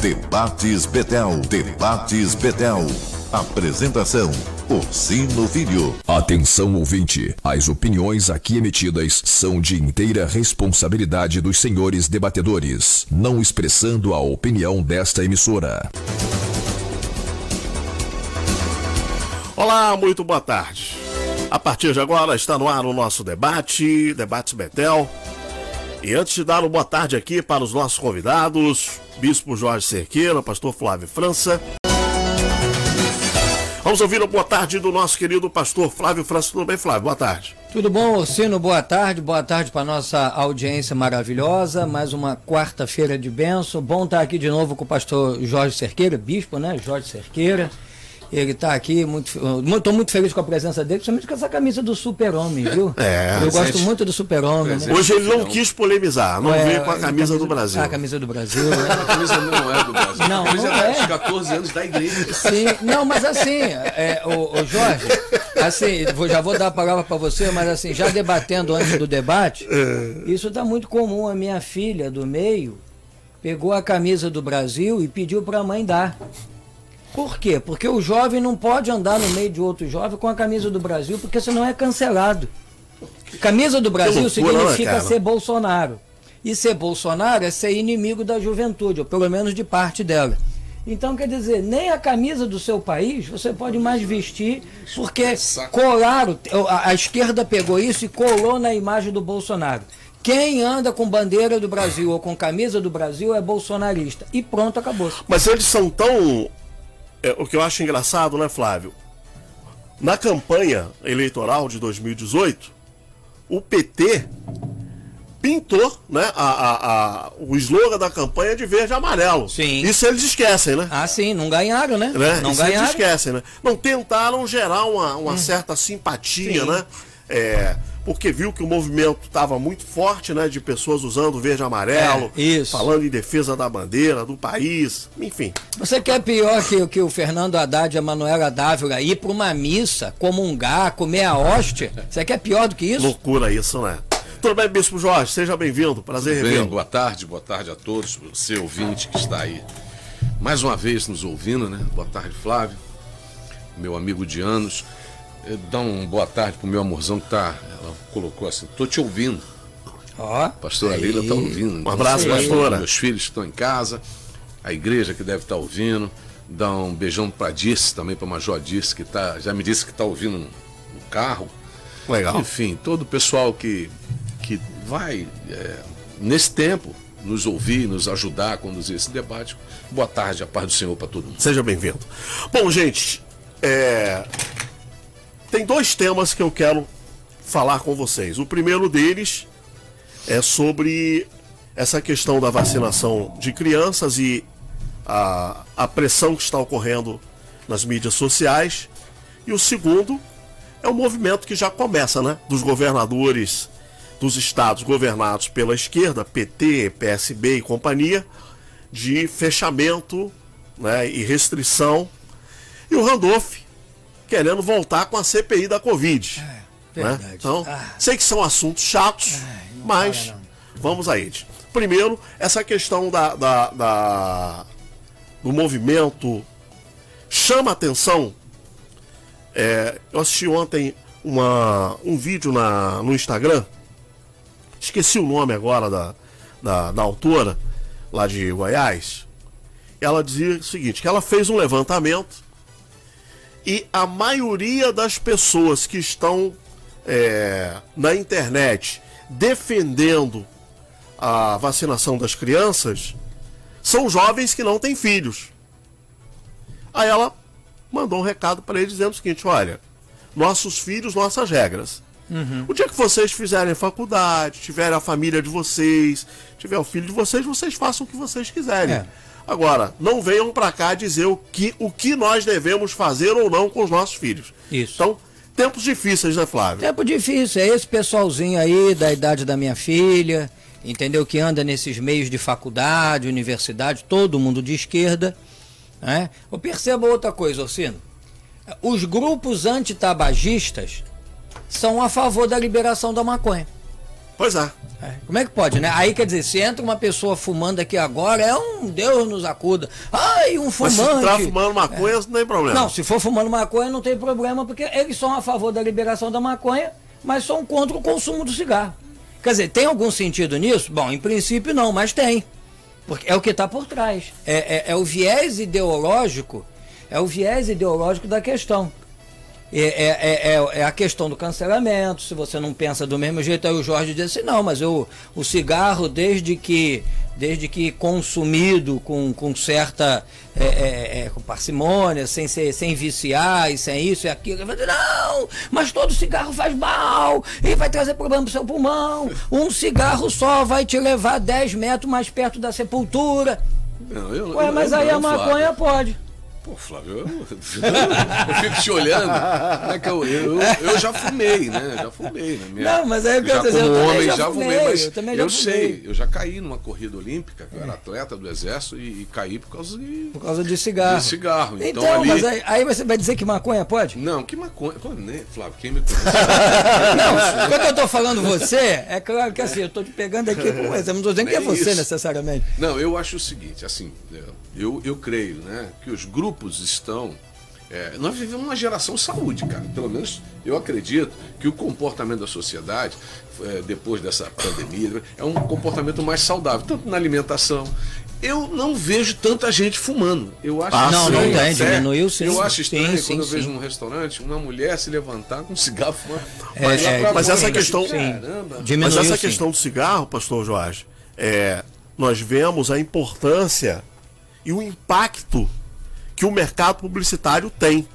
Debates Betel. Debates Betel. Apresentação: Orsino Filho. Atenção ouvinte, as opiniões aqui emitidas são de inteira responsabilidade dos senhores debatedores, não expressando a opinião desta emissora. Olá, muito boa tarde. A partir de agora está no ar o nosso debate, Debates Betel. E antes de dar uma boa tarde aqui para os nossos convidados, Bispo Jorge Cerqueira, Pastor Flávio França. Vamos ouvir a boa tarde do nosso querido pastor Flávio França. Tudo bem, Flávio? Boa tarde. Tudo bom, Orsino? Boa tarde. Boa tarde para nossa audiência maravilhosa. Mais uma quarta-feira de benção. Bom estar aqui de novo com o pastor Jorge Cerqueira, bispo, né? Jorge Cerqueira. Ele está aqui, muito, estou muito feliz com a presença dele, principalmente com essa camisa do super-homem, viu? É, Eu gosto muito do super-homem. Né? Hoje ele não quis polemizar, não É, veio com a camisa do Brasil. A camisa do Brasil. né? A camisa não é do Brasil. Não, a camisa não é é. dos 14 anos da igreja. Sim, não, mas assim, é, o, Jorge, assim, vou- já vou dar a palavra para você, mas assim, já debatendo antes do debate, isso está muito comum. A minha filha do meio pegou a camisa do Brasil e pediu para a mãe dar. Por quê? Porque o jovem não pode andar no meio de outro jovem com a camisa do Brasil, porque senão é cancelado. Camisa do Brasil loucura, né, significa cara? ser Bolsonaro. E ser Bolsonaro é ser inimigo da juventude, ou pelo menos de parte dela. Então, quer dizer, nem a camisa do seu país você pode mais vestir, porque colaram, a, a esquerda pegou isso e colou na imagem do Bolsonaro. Quem anda com bandeira do Brasil ou com camisa do Brasil é bolsonarista. E pronto, acabou. Mas eles são tão. É, o que eu acho engraçado, né, Flávio? Na campanha eleitoral de 2018, o PT pintou né, a, a- a- o slogan da campanha de verde e amarelo. Sim. Isso eles esquecem, né? Ah, sim, não ganharam, né? né? Não Isso eles ganharam. esquecem, né? Não tentaram gerar uma, uma certa simpatia, Hum. Sim. né? É, porque viu que o movimento estava muito forte, né? De pessoas usando verde e amarelo, É, isso. falando em defesa da bandeira, do país, enfim. Você quer pior que, que o Fernando Haddad e a Manuela Dávila ir para uma missa, comungar, comer a hóstia? Você quer pior do que isso? Loucura isso, né? Tudo bem, Bispo Jorge? Seja bem-vindo. Prazer Bem, revê-lo. boa tarde, boa tarde a todos, você ouvinte que está aí mais uma vez nos ouvindo, né? Boa tarde, Flávio, meu amigo de anos. Dá um boa tarde pro meu amorzão que tá. Ela colocou assim, tô te ouvindo. Ó, A pastora Leila tá ouvindo. Um abraço, Então, pastora. Meus filhos que estão em casa, a igreja que deve estar ouvindo. Dá um beijão pra Dirce também, pra Major Dirce, que tá, já me disse que tá ouvindo no, no carro. Legal. Enfim, todo o pessoal que, que vai, é, nesse tempo, nos ouvir, nos ajudar a conduzir esse debate. Boa tarde, a paz do Senhor para todo mundo. Seja bem-vindo. Bom, gente, é, tem dois temas que eu quero falar com vocês. O primeiro deles é sobre essa questão da vacinação de crianças e a, a pressão que está ocorrendo nas mídias sociais. E o segundo é o movimento que já começa, né? Dos governadores dos estados governados pela esquerda, PT, PSB e companhia, de fechamento né, e restrição. E o Randolph querendo voltar com a CPI da Covid. né? verdade. Então, Ah. sei que são assuntos chatos, não mas vamos a eles. Primeiro, essa questão da, da- da- do movimento chama atenção. É, eu assisti ontem uma, um vídeo na, no Instagram, esqueci o nome agora da, da, da autora, lá de Goiás. Ela dizia o seguinte: que ela fez um levantamento e a maioria das pessoas que estão é, na internet defendendo a vacinação das crianças são jovens que não têm filhos. Aí ela mandou um recado para ele dizendo o seguinte: olha, nossos filhos, nossas regras. O dia que vocês fizerem faculdade, tiverem a família de vocês, tiver o filho de vocês, vocês façam o que vocês quiserem. É. Agora, não venham para cá dizer o que, o que nós devemos fazer ou não com os nossos filhos. Isso. Então, tempos difíceis, né, Flávio? Tempo difícil, é esse pessoalzinho aí da idade da minha filha, entendeu? Que anda nesses meios de faculdade, universidade, todo mundo de esquerda. Né? Eu percebo outra coisa, Orsino. Os grupos antitabagistas são a favor da liberação da maconha. Pois é. É, Como é que pode, né? Aí quer dizer, se entra uma pessoa fumando aqui agora, é um Deus nos acuda. Ai, um Mas fumante. se tá fumando maconha, não tem problema. Não, se for fumando maconha não tem problema, porque eles são a favor da liberação da maconha, mas são contra o consumo do cigarro. Quer dizer, tem algum sentido nisso? Bom, em princípio não, mas tem. Porque é o que está por trás. É, é- é o viés ideológico, é o viés ideológico da questão. É, é- é- é- é a questão do cancelamento, se você não pensa do mesmo jeito, aí o Jorge diz assim, não, mas eu, o cigarro, desde que, desde que consumido com, com certa é, é, é, com parcimônia, sem, ser, sem viciar e sem isso e aquilo, não, mas todo cigarro faz mal e vai trazer problema pro seu pulmão. Um cigarro só vai te levar 10 metros mais perto da sepultura. Não, eu, Ué, eu- mas eu aí a maconha pode. Pô, Flávio, eu, eu fico te olhando. É que eu, eu, eu já fumei, né? Já fumei. Na minha, Não, mas aí eu já quero dizer, como eu homem já já fumei, fumei, mas eu eu sei, eu já caí numa corrida olímpica, que eu era atleta do exército e, e caí por causa de. Por causa de cigarro. De cigarro. Então, Então, ali- mas aí, aí você vai dizer que maconha pode? Não, que maconha. Né, Flávio, quem me conhece? Não, quando eu tô falando você, é claro que assim, eu tô te pegando aqui com exemplo, não tô dizendo que é É você isso. necessariamente. Não, eu acho o seguinte, assim, eu, eu creio, né, que os grupos estão. é, nós vivemos uma geração saúde, cara. Pelo menos eu acredito que o comportamento da sociedade, é, depois dessa pandemia, é um comportamento mais saudável, tanto na alimentação. Eu não vejo tanta gente fumando. Eu acho Ah, não, não tem, até. diminuiu sim. Eu acho estranho sim, quando eu sim. vejo num restaurante uma mulher se levantar com um cigarro fumando. É, é, mas fora, essa assim, questão- Caramba. Mas Diminuiu essa sim. questão do cigarro, pastor Jorge, é, nós vemos a importância e o impacto que o mercado publicitário tem.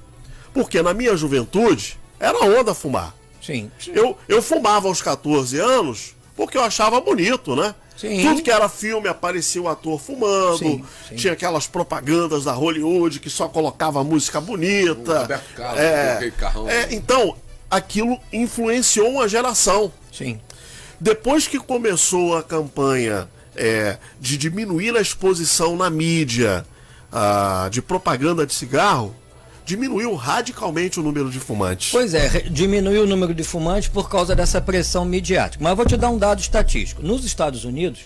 Porque na minha juventude era onda fumar. Sim. Eu, eu fumava aos 14 anos porque eu achava bonito, né? Sim. Tudo que era filme aparecia o ator fumando, Sim, sim. tinha aquelas propagandas da Hollywood que só colocava música bonita. O Carlos, aquele carrão. é, então, aquilo influenciou uma geração. Sim. Depois que começou a campanha é, de diminuir a exposição na mídia ah, de propaganda de cigarro, diminuiu radicalmente o número de fumantes. Pois é, diminuiu o número de fumantes por causa dessa pressão midiática. Mas eu vou te dar um dado estatístico. Nos Estados Unidos,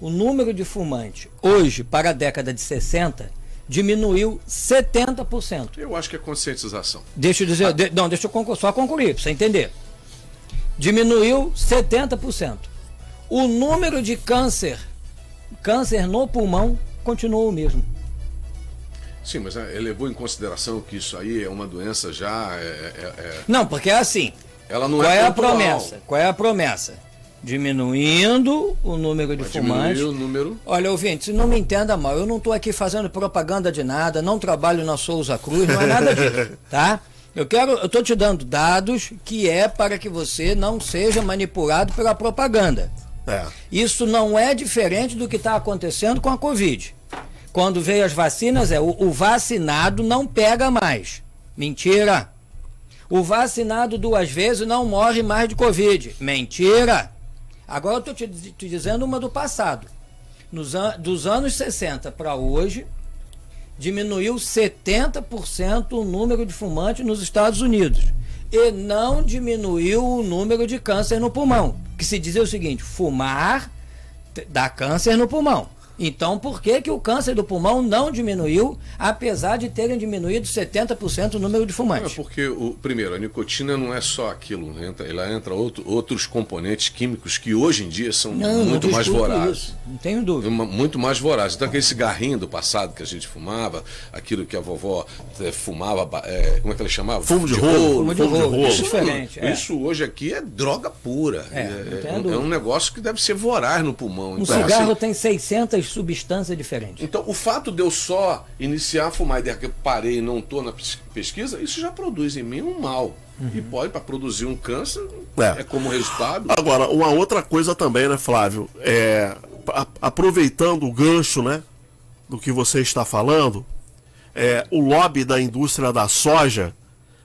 o número de fumantes hoje para a década de 60 diminuiu 70%. Eu acho que é conscientização. Deixa eu dizer, de- não, deixa eu conclu- só concluir, para você entender. Diminuiu 70%. O número de câncer, câncer no pulmão, continuou o mesmo. Sim, mas é, ele levou em consideração que isso aí é uma doença já. é- é- é- Não, porque é assim. ela não Qual é é a promessa? Qual é a promessa? Diminuindo o número de Vai fumantes. diminuir o número. Olha, ouvinte, não me entenda mal, eu não estou aqui fazendo propaganda de nada, não trabalho na Souza Cruz, não é nada disso, tá? Eu quero, eu estou te dando dados que é para que você não seja manipulado pela propaganda. É. Isso não é diferente do que está acontecendo com a Covid. Quando veio as vacinas, é o, o vacinado não pega mais. Mentira. O vacinado duas vezes não morre mais de Covid. Mentira. Agora eu estou te, te dizendo uma do passado. Nos an dos anos 60 para hoje, diminuiu 70% o número de fumantes nos Estados Unidos. E não diminuiu o número de câncer no pulmão. Que se dizia o seguinte: fumar dá câncer no pulmão. Então, por que, que o câncer do pulmão não diminuiu, apesar de terem diminuído 70% o número de É fumantes? porque, o, primeiro, a nicotina não é só aquilo, entra, ela entra outro, outros componentes químicos que hoje em dia são Não, muito não mais vorazes. isso, Não tenho dúvida. Uma- muito mais vorazes. Então, aquele cigarrinho do passado que a gente fumava, aquilo que a vovó eh, fumava, ba- eh, como é que ela chamava? Fumo de rolo. Fumo de rolo, isso é diferente, é. Isso hoje aqui é droga pura. É, tenha é, dúvida. um negócio que deve ser voraz no pulmão. Um Então, cigarro assim, tem 600 substâncias diferentes. então, o fato de eu só iniciar a fumar e de que eu parei e não estou na pes- pesquisa, isso já produz em mim um mal. E pode, para produzir um câncer, É. é, como resultado. Agora, uma outra coisa também, né, Flávio? É, a- aproveitando o gancho, né, do que você está falando, é, o lobby da indústria da soja,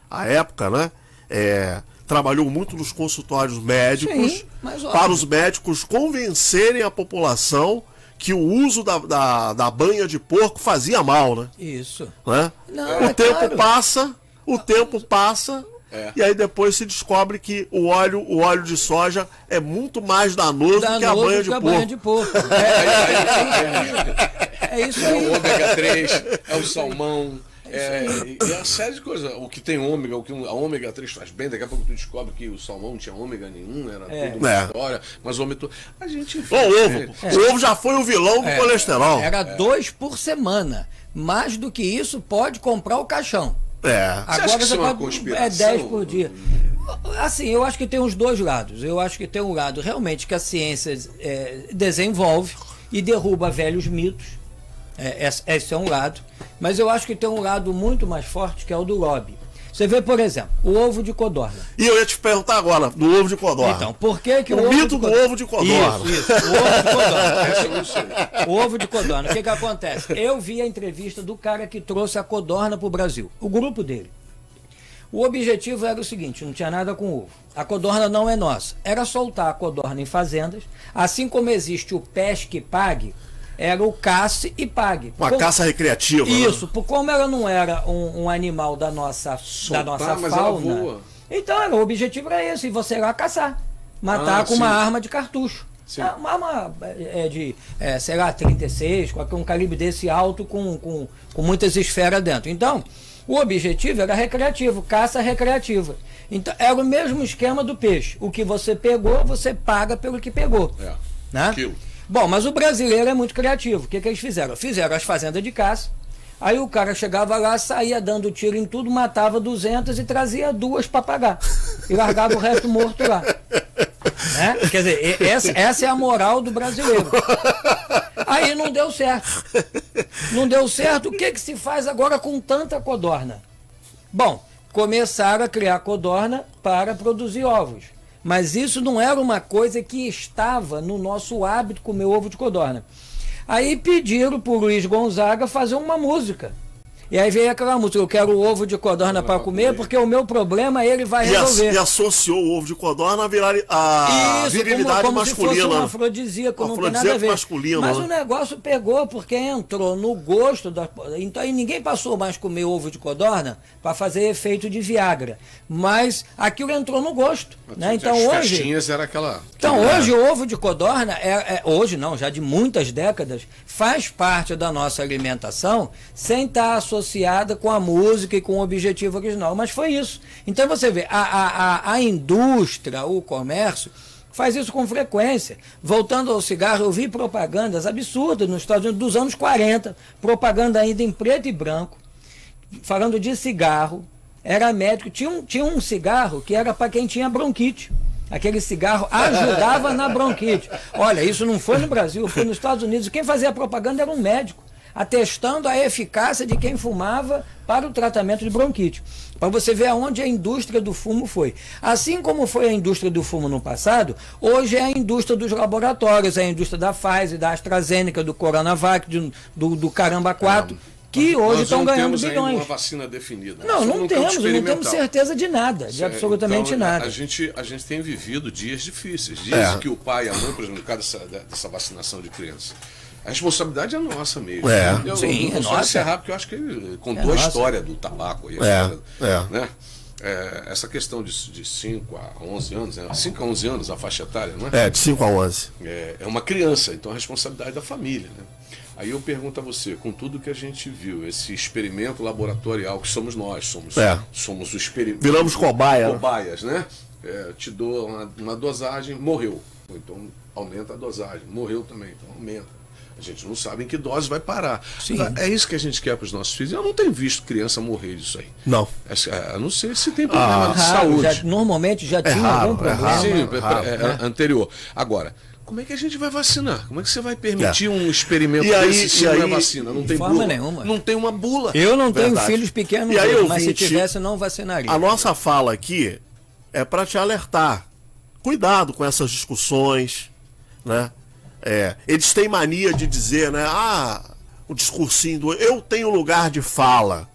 à época, né, é, trabalhou muito nos consultórios médicos Sim, para os médicos convencerem a população que o uso da, da, da banha de porco fazia mal, né? Isso. né? Não, o é tempo claro. passa, o tempo passa É. E aí depois se descobre que o óleo, o óleo de soja é muito mais danoso, do que a Danoso banha que de a porco. banha de porco. É, aí- é isso É aí. o ômega 3, é o salmão. É, e é uma série de coisas. O que tem ômega, o que a ômega 3 faz bem, daqui a pouco tu descobre que o salmão não tinha ômega nenhum, era É. tudo uma É. história. Mas o ômega. A gente. O ovo. O ovo já foi o vilão do É, colesterol. Era dois por semana. Mais do que isso, pode comprar o caixão. É. acha que isso é uma conspiração? É 10 por dia. Assim, eu acho que tem os dois lados. Eu acho que tem um lado realmente que a ciência é, desenvolve e derruba velhos mitos. É, esse é um lado. Mas eu acho que tem um lado muito mais forte que é o do lobby. Você vê, por exemplo, o ovo de codorna. E eu ia te perguntar agora, do ovo de codorna. Então, por que, que O o, ovo mito de do ovo de codorna. Isso, isso. O ovo de codorna. Sei. O ovo de codorna. O que, que acontece? Eu vi a entrevista do cara que trouxe a codorna para o Brasil, o grupo dele. O objetivo era o seguinte: não tinha nada com ovo. A codorna não é nossa. Era soltar a codorna em fazendas, assim como existe o pesque pague, era o caça e pague. Uma caça recreativa. né? Isso, por como ela não era um, um animal da nossa, Soltar, da nossa fauna. Então era, o objetivo era esse, e você ir lá caçar. Matar Ah, com uma sim. arma de cartucho. Sim. É, Uma arma é, de, é, sei lá, 36, qualquer um calibre desse alto com, com, com muitas esferas dentro. Então, o objetivo era recreativo, caça recreativa. Então, era o mesmo esquema do peixe. O que você pegou, você paga pelo que pegou. É. Né? Quilo. Bom, mas o brasileiro é muito criativo. O que, que eles fizeram? Fizeram as fazendas de caça. Aí o cara chegava lá, saía dando tiro em tudo, matava 200 e trazia duas para pagar. E largava o resto morto lá. Né? Quer dizer, essa, essa é a moral do brasileiro. Aí não deu certo. Não deu certo. O que, que se faz agora com tanta codorna? Bom, começaram a criar codorna para produzir ovos. Mas isso não era uma coisa que estava no nosso hábito comer ovo de codorna. Aí pediram para o Luiz Gonzaga fazer uma música. E aí veio aquela música, eu quero o ovo de codorna para comer, porque o meu problema ele vai E, as- resolver. e associou o ovo de codorna à virali- à Isso, virilidade como, como se fosse um masculina. afrodisíaco, não tem nada a ver. masculino, Mas né? o negócio pegou porque entrou no gosto da. Então aí ninguém passou mais a comer ovo de codorna para fazer efeito de Viagra. Mas aquilo entrou no gosto. Né? Então As hoje. era aquela. Então hoje o ovo de codorna é, é- hoje não, já de muitas décadas, faz parte da nossa alimentação sem estar associada com a música e com o objetivo original. Mas foi isso. Então você vê, a, a, a, a indústria, o comércio faz isso com frequência. Voltando ao cigarro, eu vi propagandas absurdas nos Estados Unidos dos anos 40, propaganda ainda em preto e branco, falando de cigarro, era médico, tinha um, tinha um cigarro que era para quem tinha bronquite. Aquele cigarro ajudava na bronquite. Olha, isso não foi no Brasil, foi nos Estados Unidos. Quem fazia a propaganda era um médico, atestando a eficácia de quem fumava para o tratamento de bronquite. Para você ver aonde a indústria do fumo foi. Assim como foi a indústria do fumo no passado, hoje é a indústria dos laboratórios, é a indústria da Pfizer, da AstraZeneca, do Coronavac, do, do, do Caramba 4, que hoje Nós estão não ganhando temos ainda bilhões. uma vacina definida. Não, Só não temos, não temos certeza de nada, de É, absolutamente então, a- nada. A gente, a gente tem vivido dias difíceis. Dias É. que o pai e a mãe, por exemplo, no caso dessa, dessa vacinação de crianças. A responsabilidade é nossa mesmo. É. Eu, Sim, eu é só nossa. encerrar, porque eu acho que ele contou É a história do tabaco aí. a É, história, é. Né? É, essa questão de, de 5 a 11 anos, né? 5 a 11 anos a faixa etária, não é? É, de 5 a 11. É, é uma criança, então a responsabilidade da família. Né? Aí eu pergunto a você, com tudo que a gente viu, esse experimento laboratorial que somos nós, somos, É. somos o experimento. Viramos cobaia, né? Cobaias, né? É, te dou uma, uma dosagem, morreu. Então aumenta a dosagem, morreu também, então aumenta. A gente não sabe em que dose vai parar. Sim. É isso que a gente quer para os nossos filhos. Eu não tenho visto criança morrer disso aí. Não. É, a não ser se tem problema Ah, de Raro, saúde. já- normalmente já tinha raro, algum é problema. raro. Sim, é, raro, é, né? anterior. Agora, como é que a gente vai vacinar? Como é que você vai permitir um experimento E aí- desse se não é vacina? Não De tem forma bula. nenhuma. Não tem uma bula. Eu não tenho Verdade. filhos pequenos, E aí, hoje, mas se ouvinte, tivesse, não vacinaria. A nossa fala aqui é para te alertar. Cuidado com essas discussões, né? É, eles têm mania de dizer, né? Ah, o discursinho do eu tenho lugar de fala.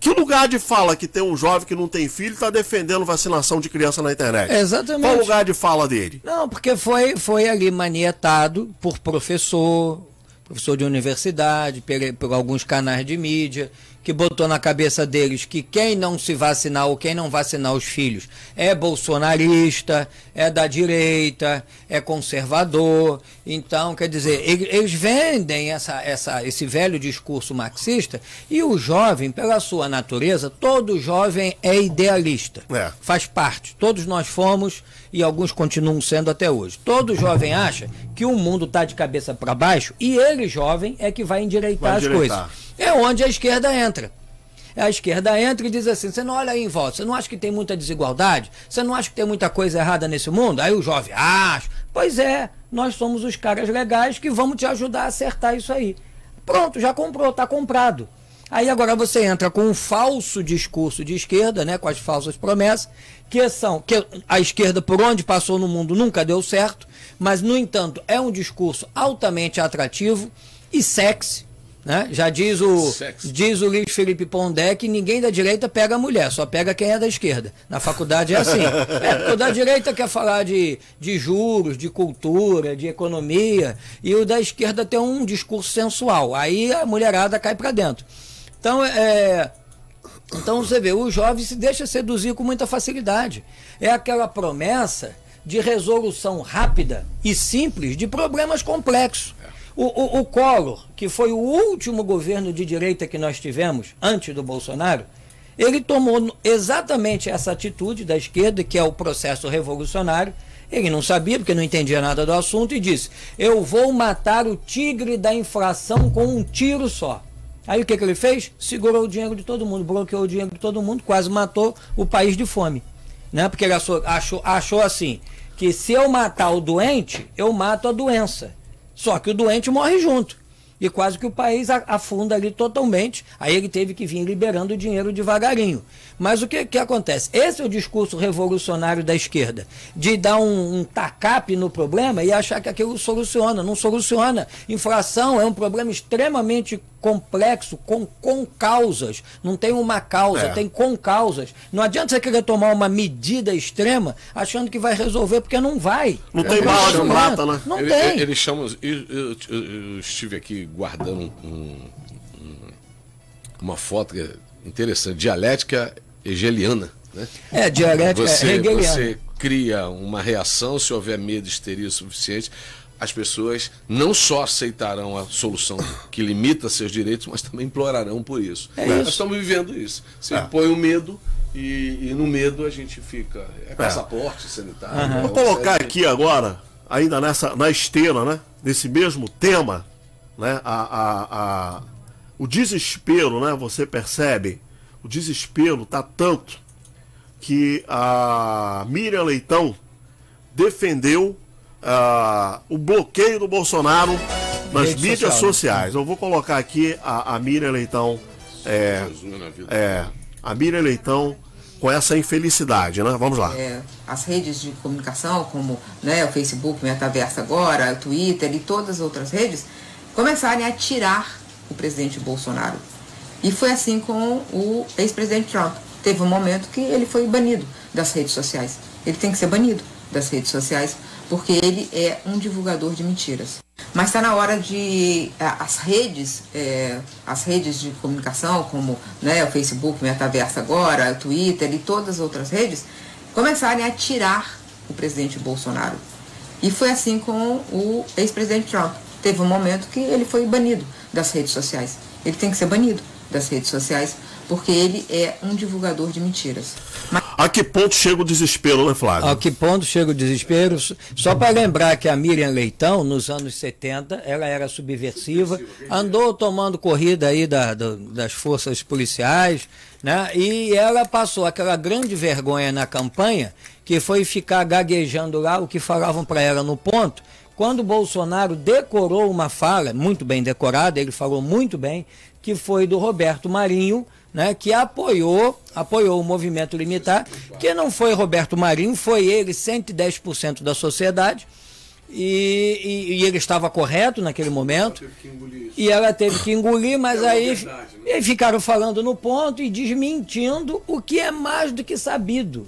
Que lugar de fala que tem um jovem que não tem filho está defendendo vacinação de criança na internet? Exatamente. Qual o lugar de fala dele? Não, porque foi, foi ali manietado por professor, professor de universidade, por, alguns canais de mídia, que botou na cabeça deles que quem não se vacinar ou quem não vacinar os filhos é bolsonarista, é da direita, é conservador. Então, quer dizer, eles vendem essa, essa, esse velho discurso marxista e o jovem, pela sua natureza, todo jovem é idealista. É. Faz parte. Todos nós fomos e alguns continuam sendo até hoje. Todo jovem acha que o mundo está de cabeça para baixo e ele, jovem, é que vai endireitar, vai as coisas. É onde a esquerda entra. A esquerda entra e diz assim: você não olha aí em volta, você não acha que tem muita desigualdade? Você não acha que tem muita coisa errada nesse mundo? Aí o jovem, acha. Pois é, nós somos os caras legais que vamos te ajudar a acertar isso aí. Pronto, já comprou, está comprado. Aí agora você entra com um falso discurso de esquerda, né, com as falsas promessas, que são que a esquerda por onde passou no mundo nunca deu certo, mas no entanto é um discurso altamente atrativo e sexy, né? Já diz o diz o Luiz Felipe Pondé que ninguém da direita pega a mulher, só pega quem é da esquerda. Na faculdade é assim. É, o da direita quer falar de, de juros, de cultura, de economia, e o da esquerda tem um discurso sensual. Aí a mulherada cai para dentro. Então, é, então você vê, o jovem se deixa seduzir com muita facilidade. É aquela promessa de resolução rápida e simples de problemas complexos. O, o, o Collor, que foi o último governo de direita que nós tivemos antes do Bolsonaro, ele tomou exatamente essa atitude da esquerda, que é o processo revolucionário. Ele não sabia, porque não entendia nada do assunto, e disse: Eu vou matar o tigre da inflação com um tiro só. Aí o que, que ele fez? Segurou o dinheiro de todo mundo, bloqueou o dinheiro de todo mundo, quase matou o país de fome. Né? Porque ele achou, achou, achou assim, que se eu matar o doente, eu mato a doença. Só que o doente morre junto e quase que o país afunda ali totalmente. Aí ele teve que vir liberando o dinheiro devagarinho. Mas o que, que acontece? Esse é o discurso revolucionário da esquerda, de dar um, um tacape no problema e achar que aquilo soluciona. Não soluciona. Inflação é um problema extremamente complexo, com, com causas. Não tem uma causa, é. tem com causas. Não adianta você querer tomar uma medida extrema achando que vai resolver, porque não vai. Não é tem bala de prata, né? Não ele, tem. Eles chamam. Eu, eu, eu, estive aqui guardando um, um, uma foto é interessante, dialética hegeliana. Né? É, dialética você, hegeliana. Você cria uma reação, se houver medo, histeria suficiente, as pessoas não só aceitarão a solução que limita seus direitos, mas também implorarão por isso. É Nós isso. estamos vivendo isso. Você é. põe o medo e, e, no medo a gente fica. É, é. passaporte é. sanitário. Uhum. Vou colocar aqui agora, ainda nessa, na esteira, né? Nesse mesmo tema, né? A, a, a, o desespero, né? Você percebe, o desespero tá tanto que a Miriam Leitão defendeu uh, o bloqueio do Bolsonaro nas Rede mídias social, né? sociais. Eu vou colocar aqui a, a Miriam Leitão. É, é, a Miriam Leitão com essa infelicidade, né? Vamos lá. É, as redes de comunicação, como né, o Facebook, Metaverso agora, o Twitter e todas as outras redes, começarem a tirar o presidente Bolsonaro. E foi assim com o ex-presidente Trump. Teve um momento que ele foi banido das redes sociais. Ele tem que ser banido das redes sociais porque ele é um divulgador de mentiras. Mas está na hora de as redes, é, as redes de comunicação, como né, o Facebook, Metaverso agora, o Twitter e todas as outras redes, começarem a tirar o presidente Bolsonaro. E foi assim com o ex-presidente Trump. Teve um momento que ele foi banido das redes sociais. Ele tem que ser banido das redes sociais porque ele é um divulgador de mentiras. Mas... A que ponto chega o desespero, né, Flávio? A que ponto chega o desespero? Só para lembrar que a Miriam Leitão, nos anos 70, ela era subversiva, andou tomando corrida aí da, da, das forças policiais, né? E ela passou aquela grande vergonha na campanha, que foi ficar gaguejando lá o que falavam para ela no ponto, quando Bolsonaro decorou uma fala, muito bem decorada, ele falou muito bem, que foi do Roberto Marinho, né, que apoiou, apoiou o movimento limitar, que não foi Roberto Marinho, foi ele 110% da sociedade. E, e, e, ele estava correto naquele momento. E ela teve que engolir, mas é aí verdade, né? ficaram falando no ponto e desmentindo o que é mais do que sabido.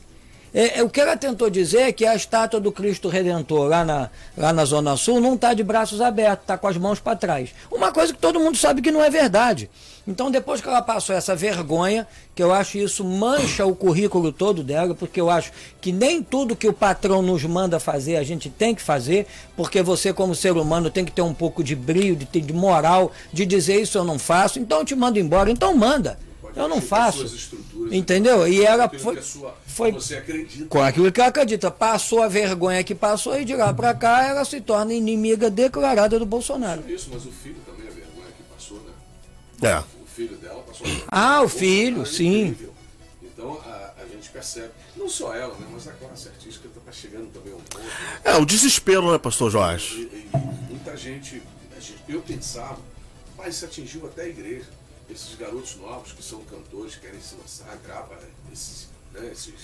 É, é, o que ela tentou dizer é que a estátua do Cristo Redentor lá na, lá na Zona Sul não está de braços abertos, está com as mãos para trás. Uma coisa que todo mundo sabe que não é verdade. Então, depois que ela passou essa vergonha, que eu acho isso mancha o currículo todo dela, porque eu acho que nem tudo que o patrão nos manda fazer a gente tem que fazer, porque você, como ser humano, tem que ter um pouco de brilho, de, de moral, de dizer isso eu não faço, então eu te mando embora. Então, manda. Eu não faço. Entendeu? E ela foi, foi você acredita. com aquilo que ela acredita. Passou a vergonha que passou e de lá para cá ela se torna inimiga declarada do Bolsonaro. Isso, mas o filho também é vergonha que passou, né? É. Filho dela passou. Ah, o filho, sim. Incrível. Então a, a gente percebe, não só ela, né, mas a classe artística está chegando também a um ponto. Né? É, o desespero, né, pastor Jorge? E, e muita gente, eu pensava, mas isso atingiu até a igreja. Esses garotos novos que são cantores, querem se lançar, grava esses, né, esses,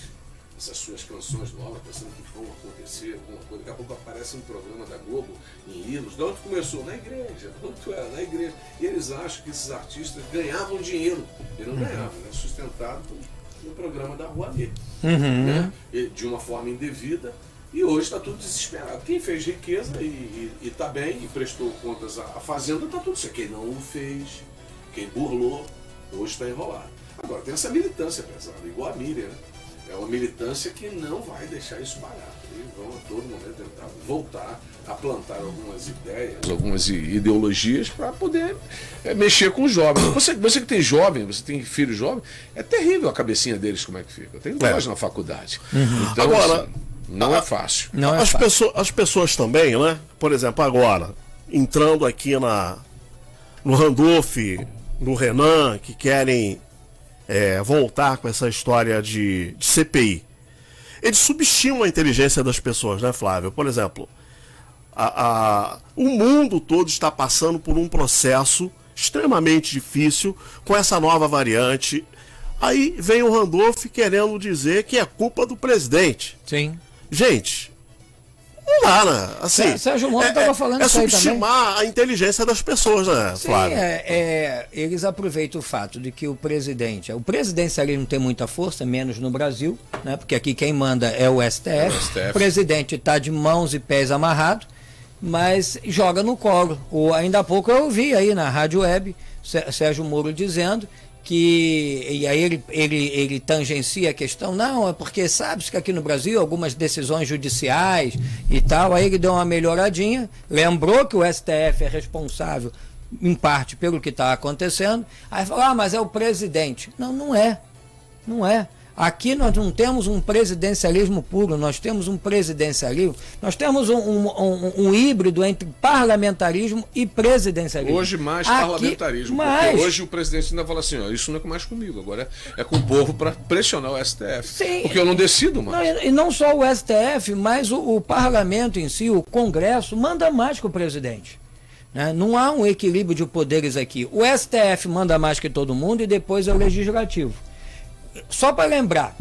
essas suas canções novas, pensando que vão acontecer alguma coisa. Daqui a pouco aparece um programa da Globo em hinos. De onde começou? Na igreja. De onde tu era? Na igreja. E eles acham que esses artistas ganhavam dinheiro. E não ganhavam, né? Sustentado no programa da Rua B. Né? E de uma forma indevida. E hoje está tudo desesperado. Quem fez riqueza e está bem e prestou contas à, à fazenda, está tudo certo. Quem não o fez, quem burlou, hoje está enrolado. Agora, tem essa militância pesada, igual a Miriam. Né? É uma militância que não vai deixar isso parar. Eles vão a todo momento tentar voltar a plantar algumas ideias, algumas ideologias para poder é, mexer com os jovens. Você, você que tem jovem, você tem filho jovem, é terrível a cabecinha deles como é que fica. Tenho É. dois na faculdade. Então, Agora, assim, não é fácil. Não é as, fácil. pessoas, as pessoas também, né? Por exemplo, agora, entrando aqui na no Randolph, no Renan, que querem é, voltar com essa história de, de CPI. Eles subestimam a inteligência das pessoas, né, Flávio? Por exemplo, a- a- o mundo todo está passando por um processo extremamente difícil com essa nova variante. Aí vem o Randolph querendo dizer que é culpa do presidente. Sim. Gente, não dá, né? Assim, Sé- Sérgio Moro é, tava é- falando é isso aí subestimar a inteligência das pessoas, né, Sim, Flávio? é, é, eles aproveitam o fato de que o presidente, o presidencialismo tem muita força, menos no Brasil, né? Porque aqui quem manda é o STF. o STF. O presidente está de mãos e pés amarrados, mas joga no colo. O, ainda há pouco eu ouvi aí na rádio web Sé- Sérgio Moro dizendo que e aí ele, ele, ele tangencia a questão, não, é porque sabe-se que aqui no Brasil algumas decisões judiciais e tal, aí ele deu uma melhoradinha, lembrou que o STF é responsável em parte pelo que está acontecendo, aí falou, ah, mas é o presidente. Não, não é. Não é. Aqui nós não temos um presidencialismo puro, nós temos um presidencialismo, nós temos um, um- um- um híbrido entre parlamentarismo e presidencialismo. Hoje mais Aqui- parlamentarismo. mais. Hoje o presidente ainda fala assim, ó, isso não é mais comigo, agora é, é com o povo para pressionar o STF. Sim. Porque eu não decido Não, mais. e, e não só o STF, mas o, o parlamento em si, o Congresso, manda mais que o presidente. né? Não há um equilíbrio de poderes aqui. O STF manda mais que todo mundo e depois é o legislativo. Só para lembrar,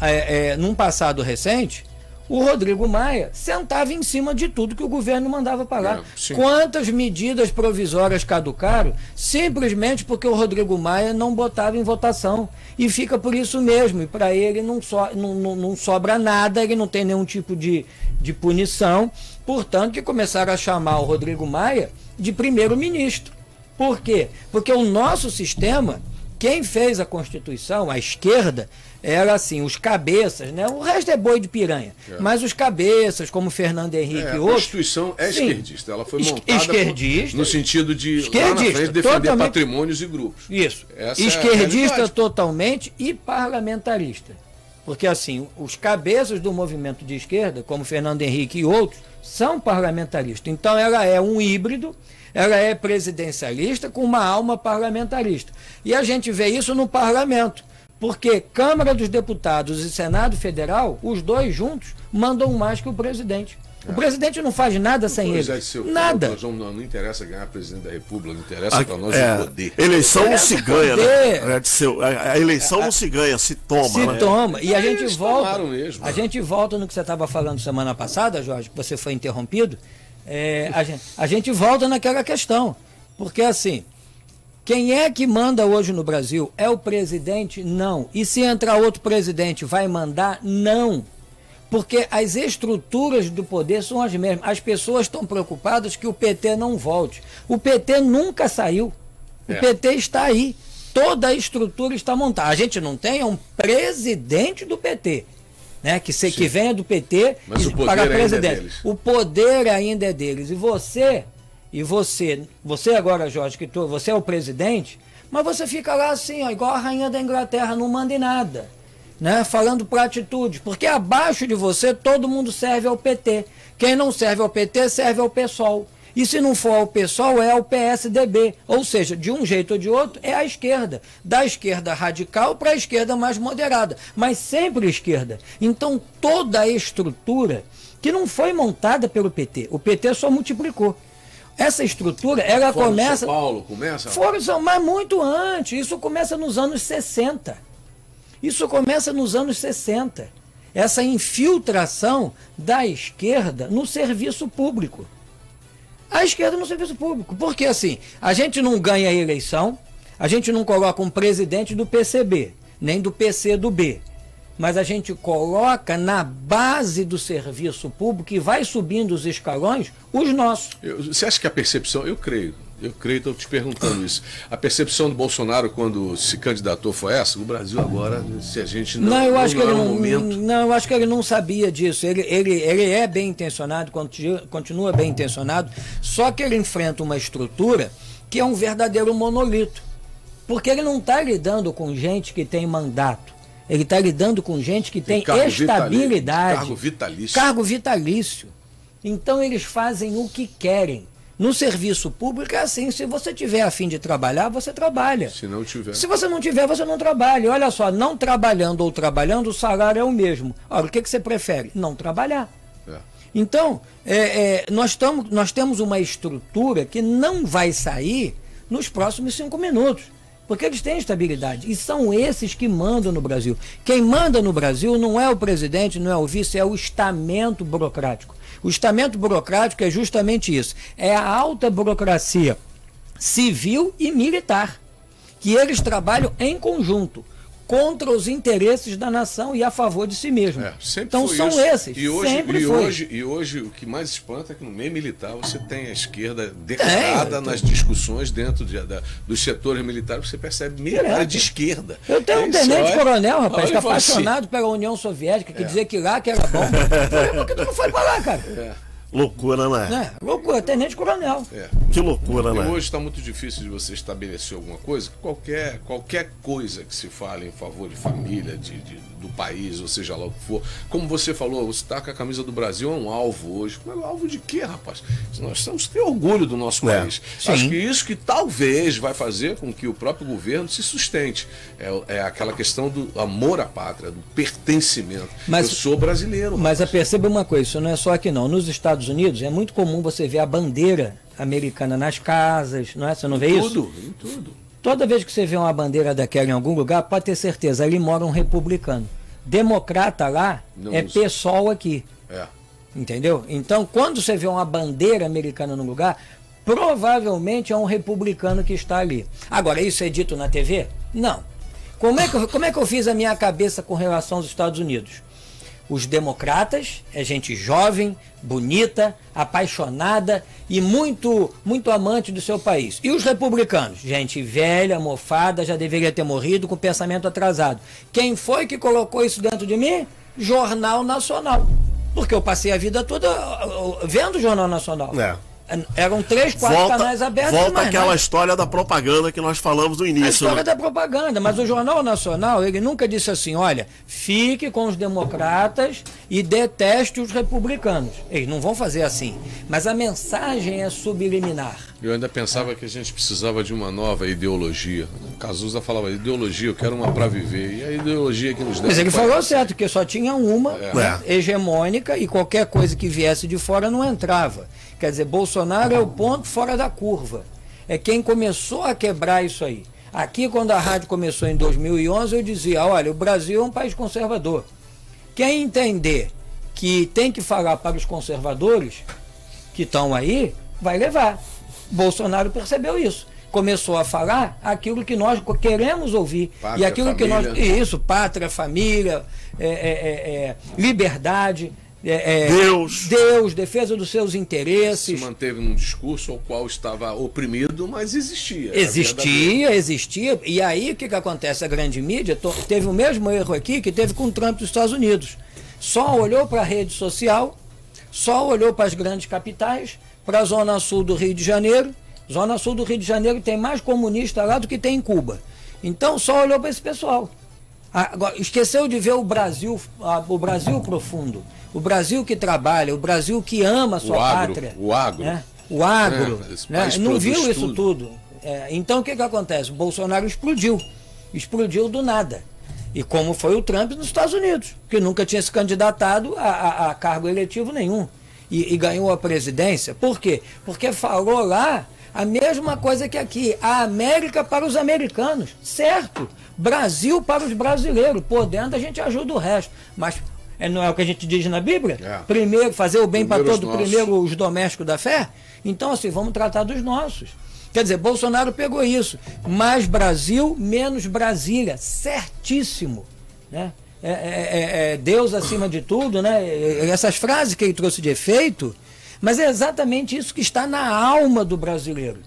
é, é, num passado recente, o Rodrigo Maia sentava em cima de tudo que o governo mandava parar. É. Quantas medidas provisórias caducaram simplesmente porque o Rodrigo Maia não botava em votação. E fica por isso mesmo. E para ele não, so, não, não, não sobra nada, ele não tem nenhum tipo de, de punição. Portanto, que começaram a chamar o Rodrigo Maia de primeiro-ministro. Por quê? Porque o nosso sistema, quem fez a Constituição, a esquerda, era assim, os cabeças, né? O resto é boi de piranha. Mas os cabeças, como Fernando Henrique É, e a outros. Constituição é Sim. esquerdista. Ela foi montada por- esquerdista. no sentido de lá na Esquerdista, frente defender totalmente- patrimônios e grupos. Isso. Essa é a Esquerdista realidade. totalmente e parlamentarista. Porque assim, os cabeças do movimento de esquerda, como Fernando Henrique e outros, são parlamentaristas. Então ela é um híbrido, ela é presidencialista com uma alma parlamentarista. E a gente vê isso no parlamento. Porque Câmara dos Deputados e Senado Federal, os dois juntos, mandam mais que o presidente. O presidente não faz nada sem ele. é, seu nada. nós vamos- não, não interessa ganhar presidente da República, não interessa A- para nós é, o poder. eleição não se ganha, poder. né? É de seu- a, a eleição não se ganha, se toma, Se né? toma. E a É, gente eles volta. mesmo. A gente volta no que você estava falando semana passada, Jorge, que você foi interrompido. É, a, gente, a gente volta naquela questão. Porque assim, Quem é que manda hoje no Brasil? É o presidente? Não. E se entrar outro presidente, vai mandar? Não. Porque as estruturas do poder são as mesmas. As pessoas estão preocupadas que o PT não volte. O PT nunca saiu. O É. PT está aí. Toda a estrutura está montada. A gente não tem um presidente do PT. Né, que, se, que venha do PT Mas e para é presidente. deles. o poder ainda é deles. E você, e você, você agora, Jorge, que tu, você é o presidente, mas você fica lá assim, ó, igual a rainha da Inglaterra, não manda em nada. Né, falando por atitude, porque abaixo de você todo mundo serve ao PT. Quem não serve ao PT serve ao PSOL. E se não for ao PSOL, é ao PSDB. Ou seja, de um jeito ou de outro, é a esquerda. Da esquerda radical para a esquerda mais moderada. Mas sempre esquerda. Então, toda a estrutura que não foi montada pelo PT. O PT só multiplicou. Essa estrutura, ela Fora começa. São Paulo começa. Fora São, mas muito antes. Isso começa nos anos 60. Isso começa nos anos 60. Essa infiltração da esquerda no serviço público. A esquerda no serviço público. Porque assim, a gente não ganha a eleição, a gente não coloca um presidente do PCB, nem do PC do B. Mas a gente coloca na base do serviço público e vai subindo os escalões os nossos. Eu- você acha que a percepção, eu creio, eu creio, estou te perguntando isso. A percepção do Bolsonaro quando se candidatou foi essa? O Brasil agora, se a gente não. Não, eu acho que não ele é o não, momento. não, eu acho que ele não sabia disso. Ele, ele, ele é bem intencionado, continua, bem intencionado, só que ele enfrenta uma estrutura que é um verdadeiro monolito. Porque ele não está lidando com gente que tem mandato. Ele está lidando com gente que tem, cargo estabilidade. vitali- cargo vitalício. Cargo vitalício. Então eles fazem o que querem. No serviço público é assim, se você tiver a fim de trabalhar, você trabalha. Se não tiver. Se você não tiver, você não trabalha. Olha só, não trabalhando ou trabalhando, o salário é o mesmo. Ora, o que, que você prefere? Não trabalhar. É. Então, é, é, nós, tamo, nós temos uma estrutura que não vai sair nos próximos cinco minutos. Porque eles têm estabilidade. E são esses que mandam no Brasil. Quem manda no Brasil não é o presidente, não é o vice, é o estamento burocrático. O estamento burocrático é justamente isso. É a alta burocracia civil e militar. Que eles trabalham em conjunto contra os interesses da nação e a favor de si mesmo. É, então são isso. esses. E hoje, sempre e, foi. hoje, e hoje o que mais espanta é que no meio militar você tem a esquerda declarada Tem. nas discussões dentro de- da- dos setores militares, você percebe militar de esquerda. Eu tenho um Isso, tenente olha- coronel, rapaz, que é fala assim, apaixonado pela União Soviética, que É. dizia que lá que era bom. Por que tu não foi pra lá, cara? Loucura, né? É, loucura, tenente coronel. é. Que loucura, E né? hoje está muito difícil de você estabelecer alguma coisa. Qualquer, qualquer coisa que se fale em favor de família, de, de- do país, ou seja lá o que for. Como você falou, você está com a camisa do Brasil, é um alvo hoje. Mas alvo de quê, rapaz? Nós temos que ter orgulho do nosso É. país. Sim. Acho que isso que talvez vai fazer com que o próprio governo se sustente. É, é aquela questão do amor à pátria, do pertencimento. Mas- Eu sou brasileiro. Mas rapaz. perceba uma coisa, isso não é só aqui não. Nos Estados Unidos é muito comum você ver a bandeira americana nas casas, não é? Você não vê isso? tudo, em tudo. Toda vez que você vê uma bandeira daquela em algum lugar, pode ter certeza, ali mora um republicano. Democrata lá Não é usa. pessoal aqui. É. Entendeu? Então, quando você vê uma bandeira americana no lugar, provavelmente é um republicano que está ali. Agora, isso é dito na TV? Não. Como é que, eu- como é que eu fiz a minha cabeça com relação aos Estados Unidos? Os democratas é gente jovem, bonita, apaixonada e muito, muito amante do seu país. E os republicanos? Gente velha, mofada, já deveria ter morrido com pensamento atrasado. Quem foi que colocou isso dentro de mim? Jornal Nacional. Porque eu passei a vida toda vendo o Jornal Nacional. É. Eram três, quatro Volta, canais abertos. volta mas aquela nada. história da propaganda que nós falamos no A início. história né? da propaganda, mas o Jornal Nacional, ele nunca disse assim, olha, fique com os democratas e deteste os republicanos. Eles não vão fazer assim. Mas a mensagem é subliminar. Eu ainda pensava que a gente precisava de uma nova ideologia. Cazuza falava, ideologia, eu quero uma para viver. E a ideologia que nos dá. Mas ele falou certo, que só tinha uma né, É. hegemônica e qualquer coisa que viesse de fora não entrava. Quer dizer, Bolsonaro é o ponto fora da curva. É quem começou a quebrar isso aí. Aqui, quando a rádio começou em 2011, eu dizia: olha, o Brasil é um país conservador. Quem entender que tem que falar para os conservadores que estão aí, vai levar. Bolsonaro percebeu isso. começou a falar aquilo que nós queremos ouvir. Pátria, e aquilo família. que nós. Isso, pátria, família, é, é, é, é liberdade. É, é, Deus. Deus, defesa dos seus interesses. Se manteve num discurso ao qual estava oprimido, mas existia. Existia, existia. E aí o que, que acontece? A grande mídia teve o mesmo erro aqui que teve com o Trump dos Estados Unidos. Só olhou para a rede social, só olhou para as grandes capitais, para a Zona Sul do Rio de Janeiro. Zona Sul do Rio de Janeiro tem mais comunista lá do que tem em Cuba. Então só olhou para esse pessoal. Agora, esqueceu de ver o Brasil, o Brasil profundo o Brasil que trabalha, o Brasil que ama a sua o agro, pátria. O agro. Né? O agro. É, né? Não viu isso tudo. tudo. É, então o que, que acontece? O Bolsonaro explodiu. Explodiu do nada. E como foi o Trump nos Estados Unidos, que nunca tinha se candidatado a, a, a cargo eletivo nenhum. E, e ganhou a presidência. Por quê? Porque falou lá a mesma coisa que aqui. A América para os americanos. Certo. Brasil para os brasileiros. Podendo, a gente ajuda o resto. Mas é, não é o que a gente diz na Bíblia? É. Primeiro, fazer o bem para todo, primeiro os domésticos da fé. Então, assim, vamos tratar dos nossos. Quer dizer, Bolsonaro pegou isso. Mais Brasil, menos Brasília. Certíssimo. Né? É, é, é, é Deus acima de tudo, né? Essas frases que ele trouxe de efeito, mas é exatamente isso que está na alma do brasileiro.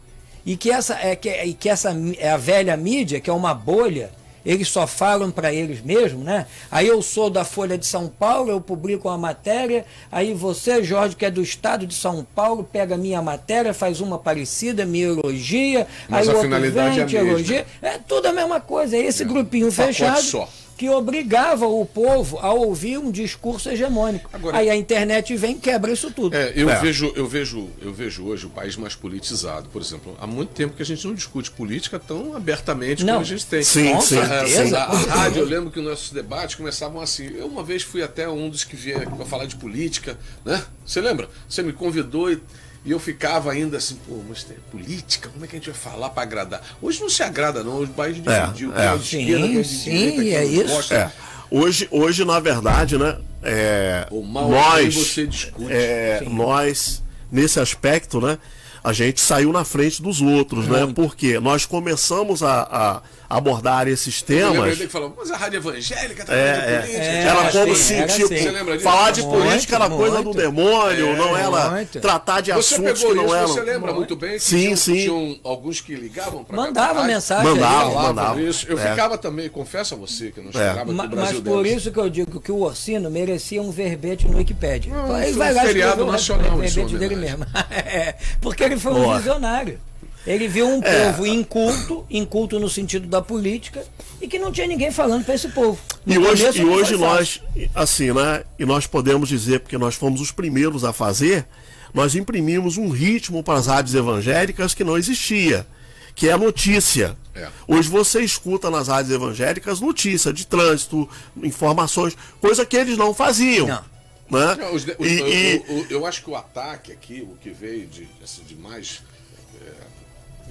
E que essa, é, que, e que essa é a velha mídia, que é uma bolha, eles só falam para eles mesmos, né? Aí eu sou da Folha de São Paulo, eu publico uma matéria, aí você, Jorge, que é do estado de São Paulo, pega a minha matéria, faz uma parecida, me elogia, Mas aí o outro vem, é te elogia. É tudo a mesma coisa, é esse é. grupinho fechado. Só que obrigava o povo a ouvir um discurso hegemônico. Agora, Aí a internet vem e quebra isso tudo. É, eu, é. Vejo, eu, vejo, eu vejo hoje o país mais politizado. Por exemplo, há muito tempo que a gente não discute política tão abertamente não. como a gente tem. Sim, Com sim. Certeza. A, a rádio, eu lembro que nossos debates começavam assim. Eu uma vez fui até um dos que vinha para falar de política, né? Você lembra? Você me convidou e e eu ficava ainda assim, pô, mas tem política, como é que a gente vai falar para agradar? Hoje não se agrada, não. Os países dividiu, é, é. Sim, esquerda, sim, direita, é isso. É. Hoje, hoje, na verdade, né? É, o mal nós, você discute. É, nós, nesse aspecto, né? A gente saiu na frente dos outros, né? Porque nós começamos a, a abordar esses temas. que falou, mas a rádio evangélica tá é, é, política. É, era como assim, se, era tipo, assim. falar de política era muito, coisa do demônio, é, não era muito. tratar de você assuntos que não isso, eram. Você lembra muito bem que sim, tinham, sim. tinham alguns que ligavam para Mandava mensagem. Mandava, mandava. Isso. Eu é. ficava também, confesso a você, que não chegava é. Mas, mas por isso que eu digo que o Orsino merecia um verbete no Wikipedia. Não, ele vai lá feriado nacional, o verbete dele mesmo. Porque ele foi um visionário. Ele viu um é. povo inculto, inculto no sentido da política, e que não tinha ninguém falando para esse povo. No e hoje, e hoje nós, assim, né? E nós podemos dizer, porque nós fomos os primeiros a fazer, nós imprimimos um ritmo para as rádios evangélicas que não existia, que é a notícia. É. Hoje você escuta nas rádios evangélicas notícia de trânsito, informações, coisa que eles não faziam. Não. Né? Não, os, os, e, eu, eu, eu, eu, acho que o ataque aqui, o que veio de, assim, de mais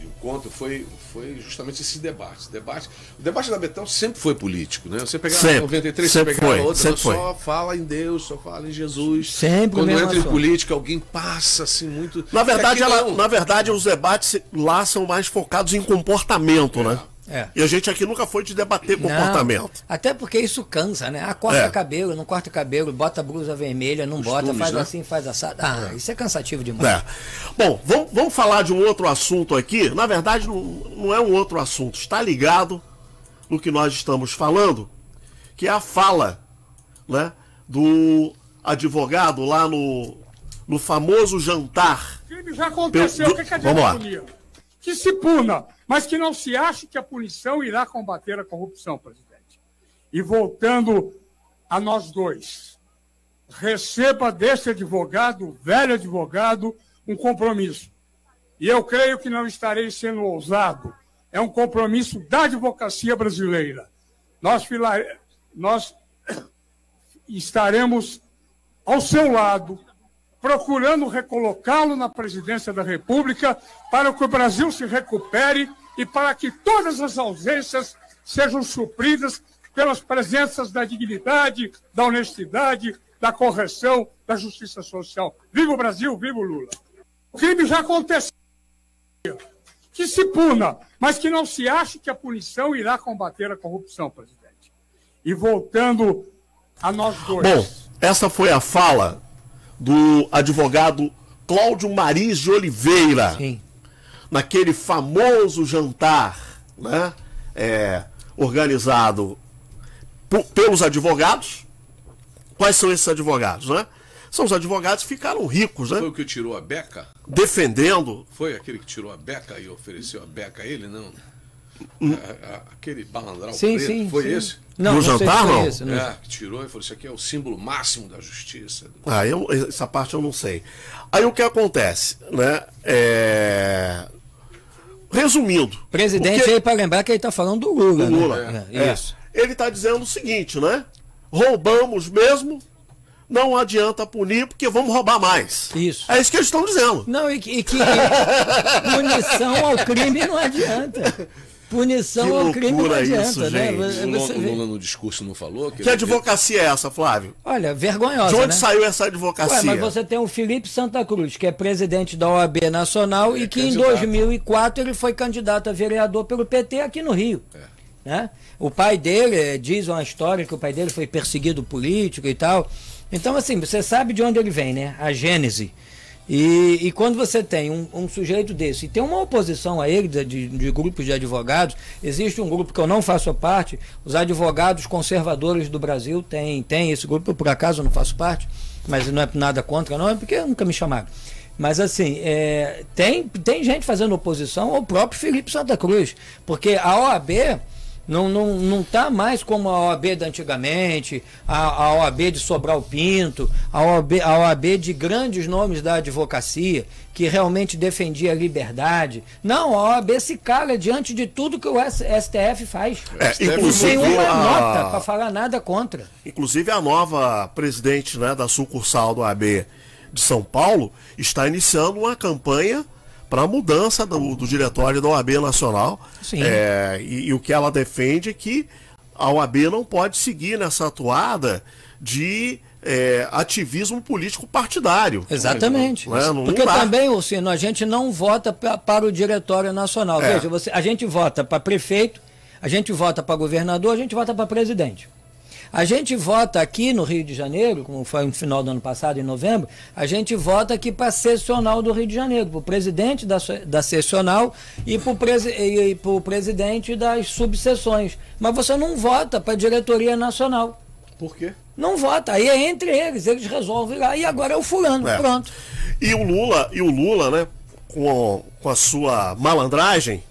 encontro foi, foi justamente esse debate. debate. O debate da Betão sempre foi político, né? Você pegava sempre, 93, sempre você pegava foi, outra, sempre só foi. fala em Deus, só fala em Jesus. Sempre Quando entra em política, alguém passa assim muito. Na verdade, ela, na verdade, os debates lá são mais focados em comportamento, é. né? É. E a gente aqui nunca foi de debater comportamento. Não, até porque isso cansa, né? Ah, corta é. cabelo, não corta cabelo, bota blusa vermelha, não bota, faz né? assim, faz assado. Ah, é. isso é cansativo demais. É. Bom, vamos, vamos falar de um outro assunto aqui. Na verdade, não, não é um outro assunto. Está ligado no que nós estamos falando, que é a fala né, do advogado lá no, no famoso jantar. Já aconteceu, o que, é que adianta Vamos lá. Que se puna mas que não se ache que a punição irá combater a corrupção, presidente. E voltando a nós dois, receba desse advogado, velho advogado, um compromisso. E eu creio que não estarei sendo ousado. É um compromisso da advocacia brasileira. Nós, nós estaremos ao seu lado, procurando recolocá-lo na presidência da República para que o Brasil se recupere e para que todas as ausências sejam supridas pelas presenças da dignidade, da honestidade, da correção, da justiça social. Viva o Brasil, viva o Lula! O crime já aconteceu. que se puna, mas que não se ache que a punição irá combater a corrupção, presidente. E voltando a nós dois. Bom, essa foi a fala do advogado Cláudio Maris de Oliveira. Sim. Naquele famoso jantar, né? É, organizado pelos advogados. Quais são esses advogados, né? São os advogados que ficaram ricos, né? Foi o que tirou a beca? Defendendo. Foi aquele que tirou a beca e ofereceu a beca a ele? Não. Aquele balandral Sim, preto, sim. foi sim. esse? Não, No jantar, não? esse, não. É, que tirou e falou: Isso aqui é o símbolo máximo da justiça. Ah, eu, essa parte eu não sei. Aí o que acontece, né? É... Resumindo. Presidente porque- aí para lembrar que ele está falando do Lula. do né? Lula. É, É. Isso. Ele está dizendo o seguinte, né? Roubamos mesmo, não adianta punir, porque vamos roubar mais. Isso. É isso que eles estão dizendo. Não, e que, e que punição ao crime não adianta. Punição Que ao crime não adianta, isso, né? gente. Você- O Lula, no discurso não falou? Que advocacia é essa, Flávio? Olha, vergonhosa, De onde né? saiu essa Ué, advocacia? mas você tem o Felipe Santa Cruz, que é presidente da OAB Nacional e que em candidato. 2004 ele foi candidato a vereador pelo PT aqui no Rio. Né? O pai dele, eh, diz uma história que o pai dele foi perseguido político e tal. Então, assim, você sabe de onde ele vem, né? A gênese. E, e quando você tem um, um sujeito desse e tem uma oposição a ele, de, de- grupos de advogados, existe um grupo que eu não faço parte, os advogados conservadores do Brasil tem, tem esse grupo, eu por acaso não faço parte, mas não é nada contra, não, é porque nunca me chamaram. Mas assim, é, tem, tem gente fazendo oposição ao próprio Felipe Santa Cruz, porque a OAB não não não está mais como a OAB de antigamente, a, a OAB de Sobral Pinto, a OAB, a OAB de grandes nomes da advocacia, que realmente defendia a liberdade. Não, a OAB se cala diante de tudo que o STF faz. É, Não inclusive, tem uma a- nota para falar nada contra. Inclusive a nova presidente né, da sucursal do AB de São Paulo está iniciando uma campanha para a mudança do, do diretório da OAB Nacional. Sim. É, e, e o que ela defende é que a OAB não pode seguir nessa atuada de é, ativismo político partidário. Exatamente. Né, não Porque dá. também, Ursino, a gente não vota pra, para o Diretório Nacional. É. Veja, você, a gente vota para prefeito, a gente vota para governador, a gente vota para presidente. A gente vota aqui no Rio de Janeiro, como foi no final do ano passado, em novembro, a gente vota aqui para a sessional do Rio de Janeiro, para o presidente da, da sessional e para o presi presidente das subseções. Mas você não vota para a diretoria nacional. Por quê? Não vota. Aí é entre eles, eles resolvem lá. E agora é o fulano. É. Pronto. E o Lula, e o Lula, né, com, com a sua malandragem,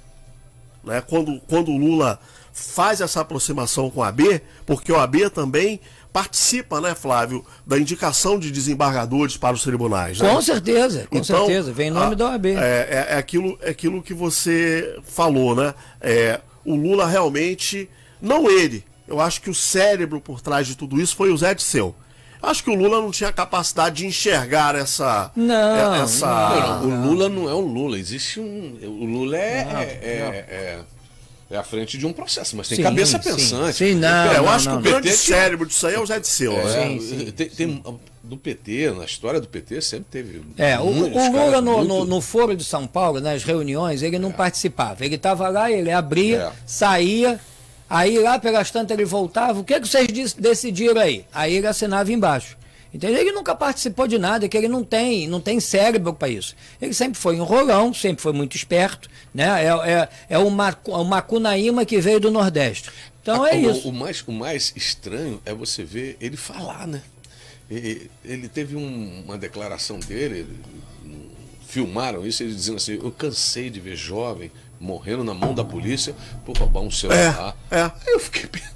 né, quando, quando o Lula faz essa aproximação com a AB, porque o AB também participa, né, Flávio, da indicação de desembargadores para os tribunais. né? Com certeza, com Então, certeza. Vem em nome a- da OAB. É, é, é aquilo, é aquilo que você falou, né? É, o Lula realmente, não ele, eu acho que o cérebro por trás de tudo isso foi o Zé Disseu. Acho que o Lula não tinha capacidade de enxergar essa. Não, é- essa Não, o Lula não é o Lula. Existe um. O Lula é, é, é, é a frente de um processo, mas tem Sim, cabeça sim. pensante. Sim, não, É, eu não, acho não, que o não. grande PT cérebro disso aí é o Zé Disseu. É, né? Sim, tem, tem- do PT, na história do PT, sempre teve. É, o, o Lula no, muito- no, no Foro de São Paulo, nas reuniões, ele não participava. Ele estava lá, ele abria, É. saía, aí lá pelas tantas ele voltava. O que, que vocês decidiram aí? Aí ele assinava embaixo. Entendeu? Ele nunca participou de nada, que ele não tem, não tem cérebro para isso. Ele sempre foi enrolão, sempre foi muito esperto, né? É, é, é o, Macu, o Macunaíma que veio do Nordeste. Então é o, isso. O mais, o mais estranho é você ver ele falar, né? E- Ele teve um- uma declaração dele, ele- filmaram isso, ele dizendo assim: Eu cansei de ver jovem morrendo na mão da polícia por roubar um celular. É, é. Aí eu fiquei.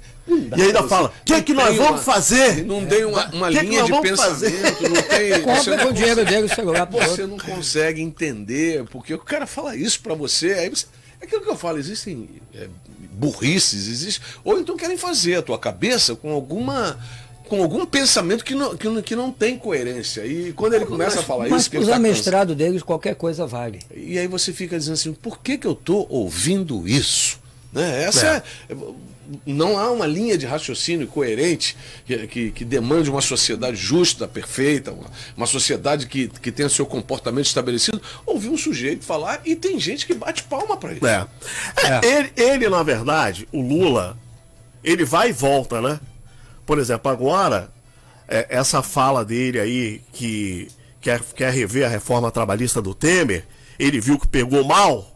E ainda fala, o que, é que nós tem vamos uma- fazer? Não tem uma, uma Que que linha nós de pensamento, não tem. você Compra não com o dinheiro dele o celular pro Você não consegue entender, porque o cara fala isso pra você, aí você. É aquilo que eu falo, existem é, burrices, existe, ou então querem fazer a tua cabeça com alguma. Com algum pensamento que não, que não, que não tem coerência. E quando ele começa a falar Mas isso, que os ele tá amestrados deles, qualquer coisa vale. e aí você fica dizendo assim, por que, que eu tô ouvindo isso? Né? Essa é. é não há uma linha de raciocínio coerente que, que, que demande uma sociedade justa, perfeita, uma, uma, sociedade que, que tenha seu comportamento estabelecido. Ouvir um sujeito falar e tem gente que bate palma para ele. É. é. Ele, ele, na verdade, o Lula, ele vai e volta, né? Por exemplo, agora, é, essa fala dele aí que quer, quer rever a reforma trabalhista do Temer, ele viu que pegou mal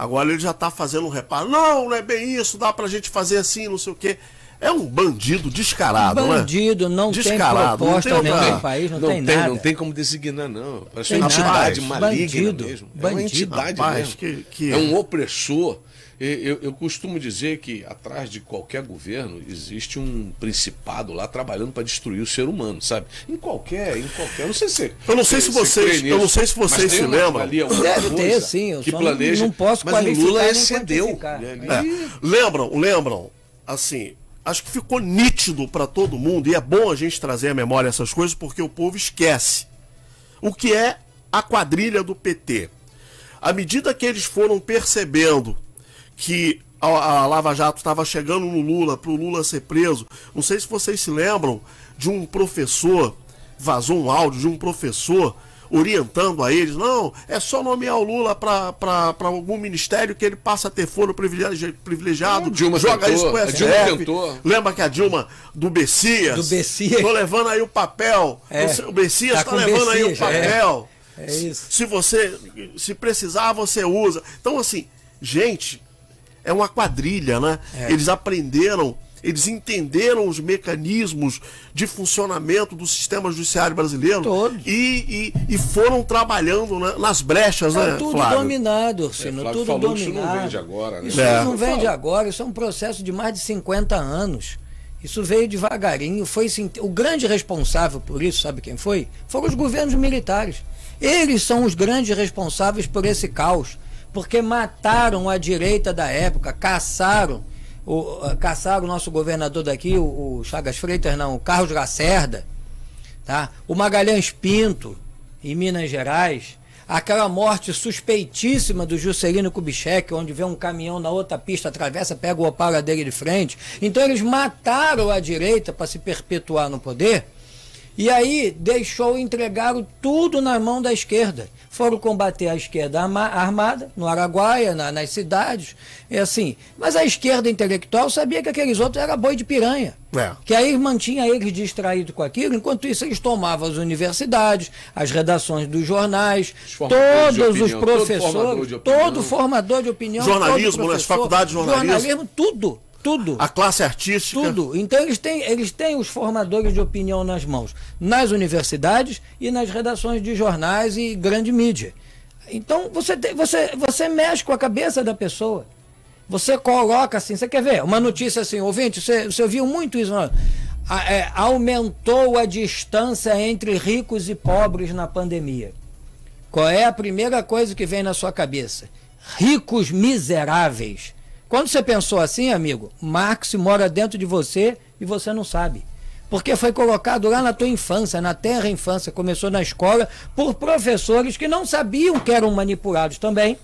Agora ele já está fazendo um reparo. Não, não é bem isso, dá pra gente fazer assim, não sei o quê. É um bandido descarado, bandido, né? não descarado, tem proposta não tem outra... país, não, não tem, tem, nada. Não tem como designar, não. Parece uma entidade maligna bandido, mesmo. Bandido. É uma entidade Rapaz, mesmo. Que, que... É um opressor eu, eu, costumo dizer que atrás de qualquer governo existe um principado lá trabalhando para destruir o ser humano, sabe? Em qualquer, em qualquer. Não sei se. Eu não sei se, se vocês, eu não sei se vocês se lembram. Deve ter, sim. Eu que planeja. Não posso mas o Lula excedeu. É. Lembram, lembram? Assim, acho que ficou nítido para todo mundo e é bom a gente trazer à memória essas coisas porque o povo esquece o que é a quadrilha do PT. À medida que eles foram percebendo que a, Lava Jato estava chegando no Lula, para o Lula ser preso. Não sei se vocês se lembram de um professor, vazou um áudio de um professor orientando a eles, não, é só nomear o Lula para algum ministério que ele passa a ter foro privilegiado, é, Dilma joga tentou, isso com o STF. Lembra que a Dilma do Bessias? Do Bessias. Tô levando aí o papel. É, o Bessias tá, tá levando Bessias, aí o papel. É. é isso. Se você, se precisar, você usa. Então, assim, gente, é uma quadrilha, né? É. Eles aprenderam, eles entenderam os mecanismos de funcionamento do sistema judiciário brasileiro Todo. E, e, e foram trabalhando né, nas brechas, é, né? Tudo Flávio? dominado, Ursino, é, tudo dominado. Isso não vem de agora, né? Isso é. não vem de agora, isso é um processo de mais de 50 anos. Isso veio devagarinho, foi o grande responsável por isso, sabe quem foi? Foram os governos militares. Eles são os grandes responsáveis por esse caos porque mataram a direita da época, caçaram o, caçaram o nosso governador daqui, o, o Chagas Freitas, não, o Carlos Lacerda, tá? o Magalhães Pinto, em Minas Gerais, aquela morte suspeitíssima do Juscelino Kubitschek, onde vê um caminhão na outra pista, atravessa, pega o Opala dele de frente. Então eles mataram a direita para se perpetuar no poder, e aí deixou, entregaram tudo na mão da esquerda foram combater a esquerda armada, no Araguaia, na, nas cidades, é assim. Mas a esquerda intelectual sabia que aqueles outros eram boi de piranha. É. Que aí mantinha eles distraídos com aquilo, enquanto isso eles tomavam as universidades, as redações dos jornais, todos os professores, todo formador, todo formador de opinião, jornalismo, nas faculdades de jornalismo, jornalismo tudo tudo. A classe artística. Tudo. Então eles têm, eles têm os formadores de opinião nas mãos, nas universidades e nas redações de jornais e grande mídia. Então você, tem, você, você mexe com a cabeça da pessoa. Você coloca assim, você quer ver? Uma notícia assim, ouvinte, você, você ouviu muito isso. Não? É, aumentou a distância entre ricos e pobres na pandemia. Qual é a primeira coisa que vem na sua cabeça? Ricos miseráveis quando você pensou assim, amigo, Marx mora dentro de você e você não sabe. Porque foi colocado lá na tua infância, na terra infância, começou na escola, por professores que não sabiam que eram manipulados também.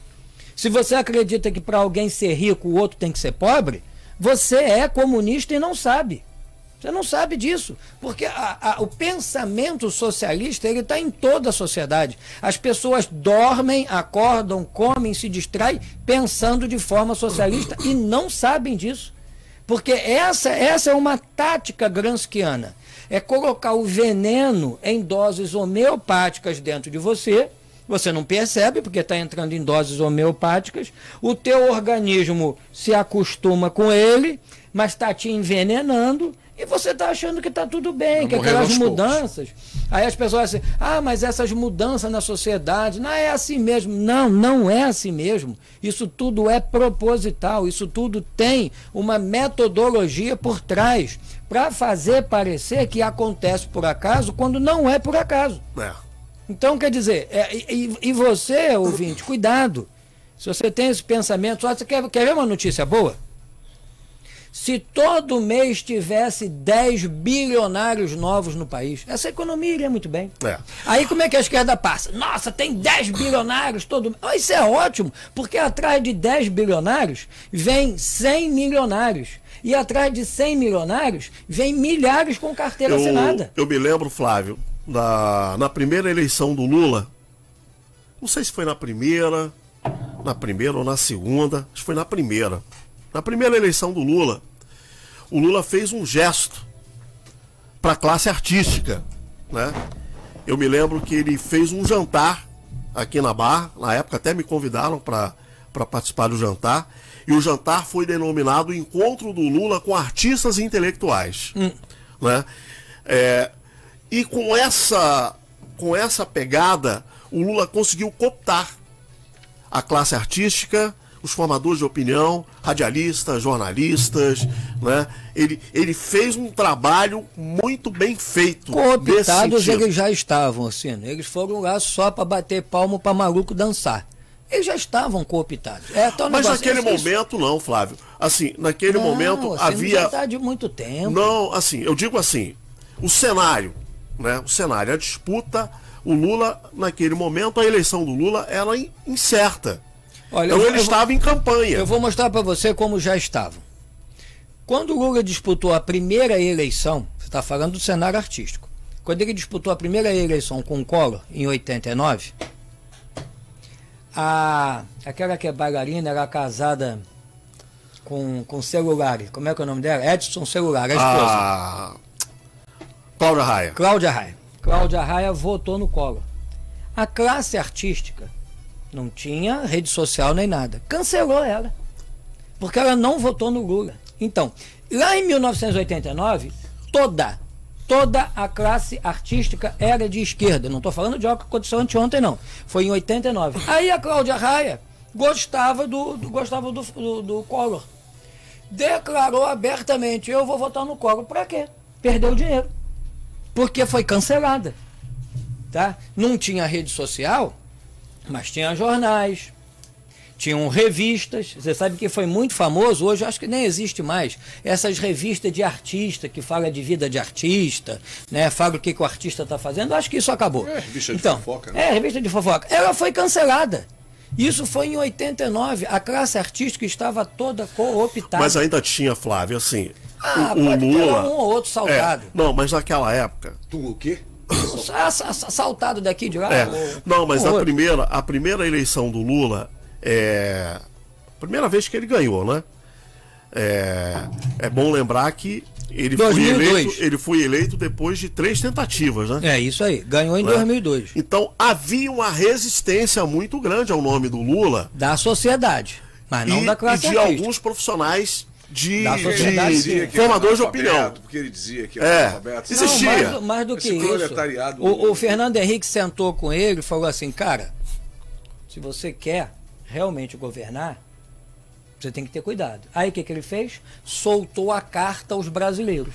Se você acredita que para alguém ser rico o outro tem que ser pobre, você é comunista e não sabe. Você não sabe disso, porque a, a, o pensamento socialista ele está em toda a sociedade. As pessoas dormem, acordam, comem, se distraem pensando de forma socialista e não sabem disso, porque essa, essa é uma tática gramsciana. É colocar o veneno em doses homeopáticas dentro de você. Você não percebe porque está entrando em doses homeopáticas. O teu organismo se acostuma com ele, mas está te envenenando e você está achando que está tudo bem, que aquelas mudanças. Poucos. Aí as pessoas assim, ah, mas essas mudanças na sociedade, não é assim mesmo. Não, não é assim mesmo. Isso tudo é proposital, isso tudo tem uma metodologia por trás para fazer parecer que acontece por acaso quando não é por acaso. É. Então, quer dizer, é, e, e, você, ouvinte, cuidado. Se você tem esse pensamento, você quer, quer ver uma notícia boa? Se todo mês tivesse 10 bilionários novos no país, essa economia iria muito bem. É. Aí como é que a esquerda passa? Nossa, tem 10 bilionários todo mês. Oh, isso é ótimo, porque atrás de 10 bilionários vem 100 milionários. E atrás de 100 milionários vem milhares com carteira eu, assinada. Eu me lembro, Flávio, na, na primeira eleição do Lula, não sei se foi na primeira, na primeira ou na segunda, acho que foi na primeira. Na primeira eleição do Lula, o Lula fez um gesto para a classe artística, né? Eu me lembro que ele fez um jantar aqui na Barra, na época até me convidaram para participar do jantar, e o jantar foi denominado Encontro do Lula com Artistas Intelectuais. Hum. Né? É, e com essa, com essa pegada, o Lula conseguiu cooptar a classe artística, os formadores de opinião, radialistas, jornalistas, né? Ele, ele fez um trabalho muito bem feito. Cooptados eles já estavam, assim, né? eles foram lá só para bater palmo para maluco dançar. Eles já estavam cooptados. É, Mas naquele momento não, Flávio. Assim, naquele não, momento assim, havia. Já tá de muito tempo. Não, assim, eu digo assim, o cenário, né? O cenário, a disputa, o Lula, naquele momento, a eleição do Lula era incerta. Olha, então ele estava em campanha. Eu vou mostrar para você como já estavam. Quando o Lula disputou a primeira eleição, você está falando do cenário artístico. Quando ele disputou a primeira eleição com o Collor, em 89, a, aquela que é bailarina era casada com, com celular. Como é que é o nome dela? Edson Celular, a esposa. Ah, Cláudia Raia. Cláudia Raia. Cláudia Raia votou no Collor. A classe artística não tinha rede social nem nada. Cancelou ela. Porque ela não votou no Lula. Então, lá em 1989, toda, toda a classe artística era de esquerda. Não estou falando de algo que aconteceu anteontem, não. Foi em 89. Aí a Cláudia Raia gostava do, do gostava do, do, do Collor. Declarou abertamente: eu vou votar no Collor. Para quê? Perdeu dinheiro. Porque foi cancelada. Tá? Não tinha rede social mas tinha jornais, tinham revistas. Você sabe que foi muito famoso, hoje acho que nem existe mais. Essas revistas de artista, que fala de vida de artista, né? Fala o que, que o artista está fazendo, acho que isso acabou. É, revista de então, fofoca, né? É, revista de fofoca. Ela foi cancelada. Isso foi em 89. A classe artística estava toda cooptada. Mas ainda tinha, Flávio, assim. Ah, o, o Lula. um ou outro salgado. É, não, mas naquela época. Tu o quê? Assaltado daqui de lá. É. Não, mas a primeira, a primeira eleição do Lula é a primeira vez que ele ganhou, né? É, é bom lembrar que ele foi, eleito, ele foi eleito depois de três tentativas, né? É isso aí, ganhou em né? 2002. Então havia uma resistência muito grande ao nome do Lula. Da sociedade, mas não e, da classe E de artística. alguns profissionais de, de, de formador de opinião. Porque ele dizia que era é, existia. Não, mais, mais, do que isso. O, o Fernando Henrique sentou com ele e falou assim, cara, se você quer realmente governar, você tem que ter cuidado. Aí o que, que ele fez? Soltou a carta aos brasileiros.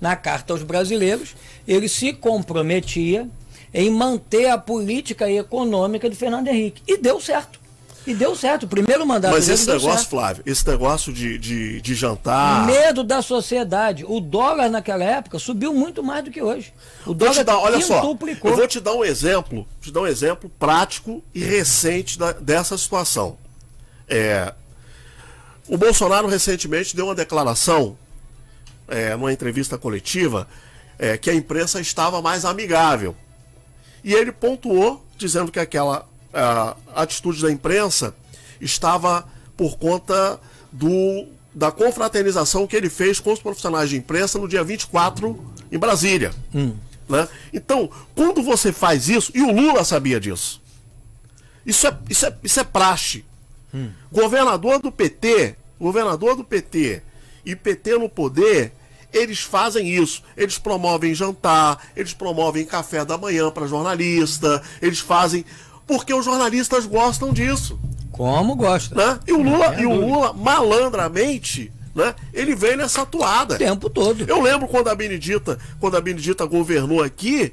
Na carta aos brasileiros, ele se comprometia em manter a política econômica do Fernando Henrique. E deu certo. E deu certo, o primeiro mandato. Mas esse negócio, certo. Flávio, esse negócio de, de, de jantar. Medo da sociedade. O dólar naquela época subiu muito mais do que hoje. O dólar dar, olha só, eu vou te dar um exemplo, te dar um exemplo prático e recente da, dessa situação. É, o Bolsonaro recentemente deu uma declaração, é, numa entrevista coletiva, é, que a imprensa estava mais amigável. E ele pontuou, dizendo que aquela a atitude da imprensa estava por conta do, da confraternização que ele fez com os profissionais de imprensa no dia 24 em Brasília. Hum. Né? Então, quando você faz isso, e o Lula sabia disso, isso é, isso é, isso é praxe. Hum. Governador do PT, governador do PT e PT no poder, eles fazem isso. Eles promovem jantar, eles promovem café da manhã para jornalista, eles fazem porque os jornalistas gostam disso. Como gosta. Né? E o Lula, é e o Lula malandramente, né? Ele veio nessa atuada. O tempo todo. Eu lembro quando a Benedita, quando a Benedita governou aqui,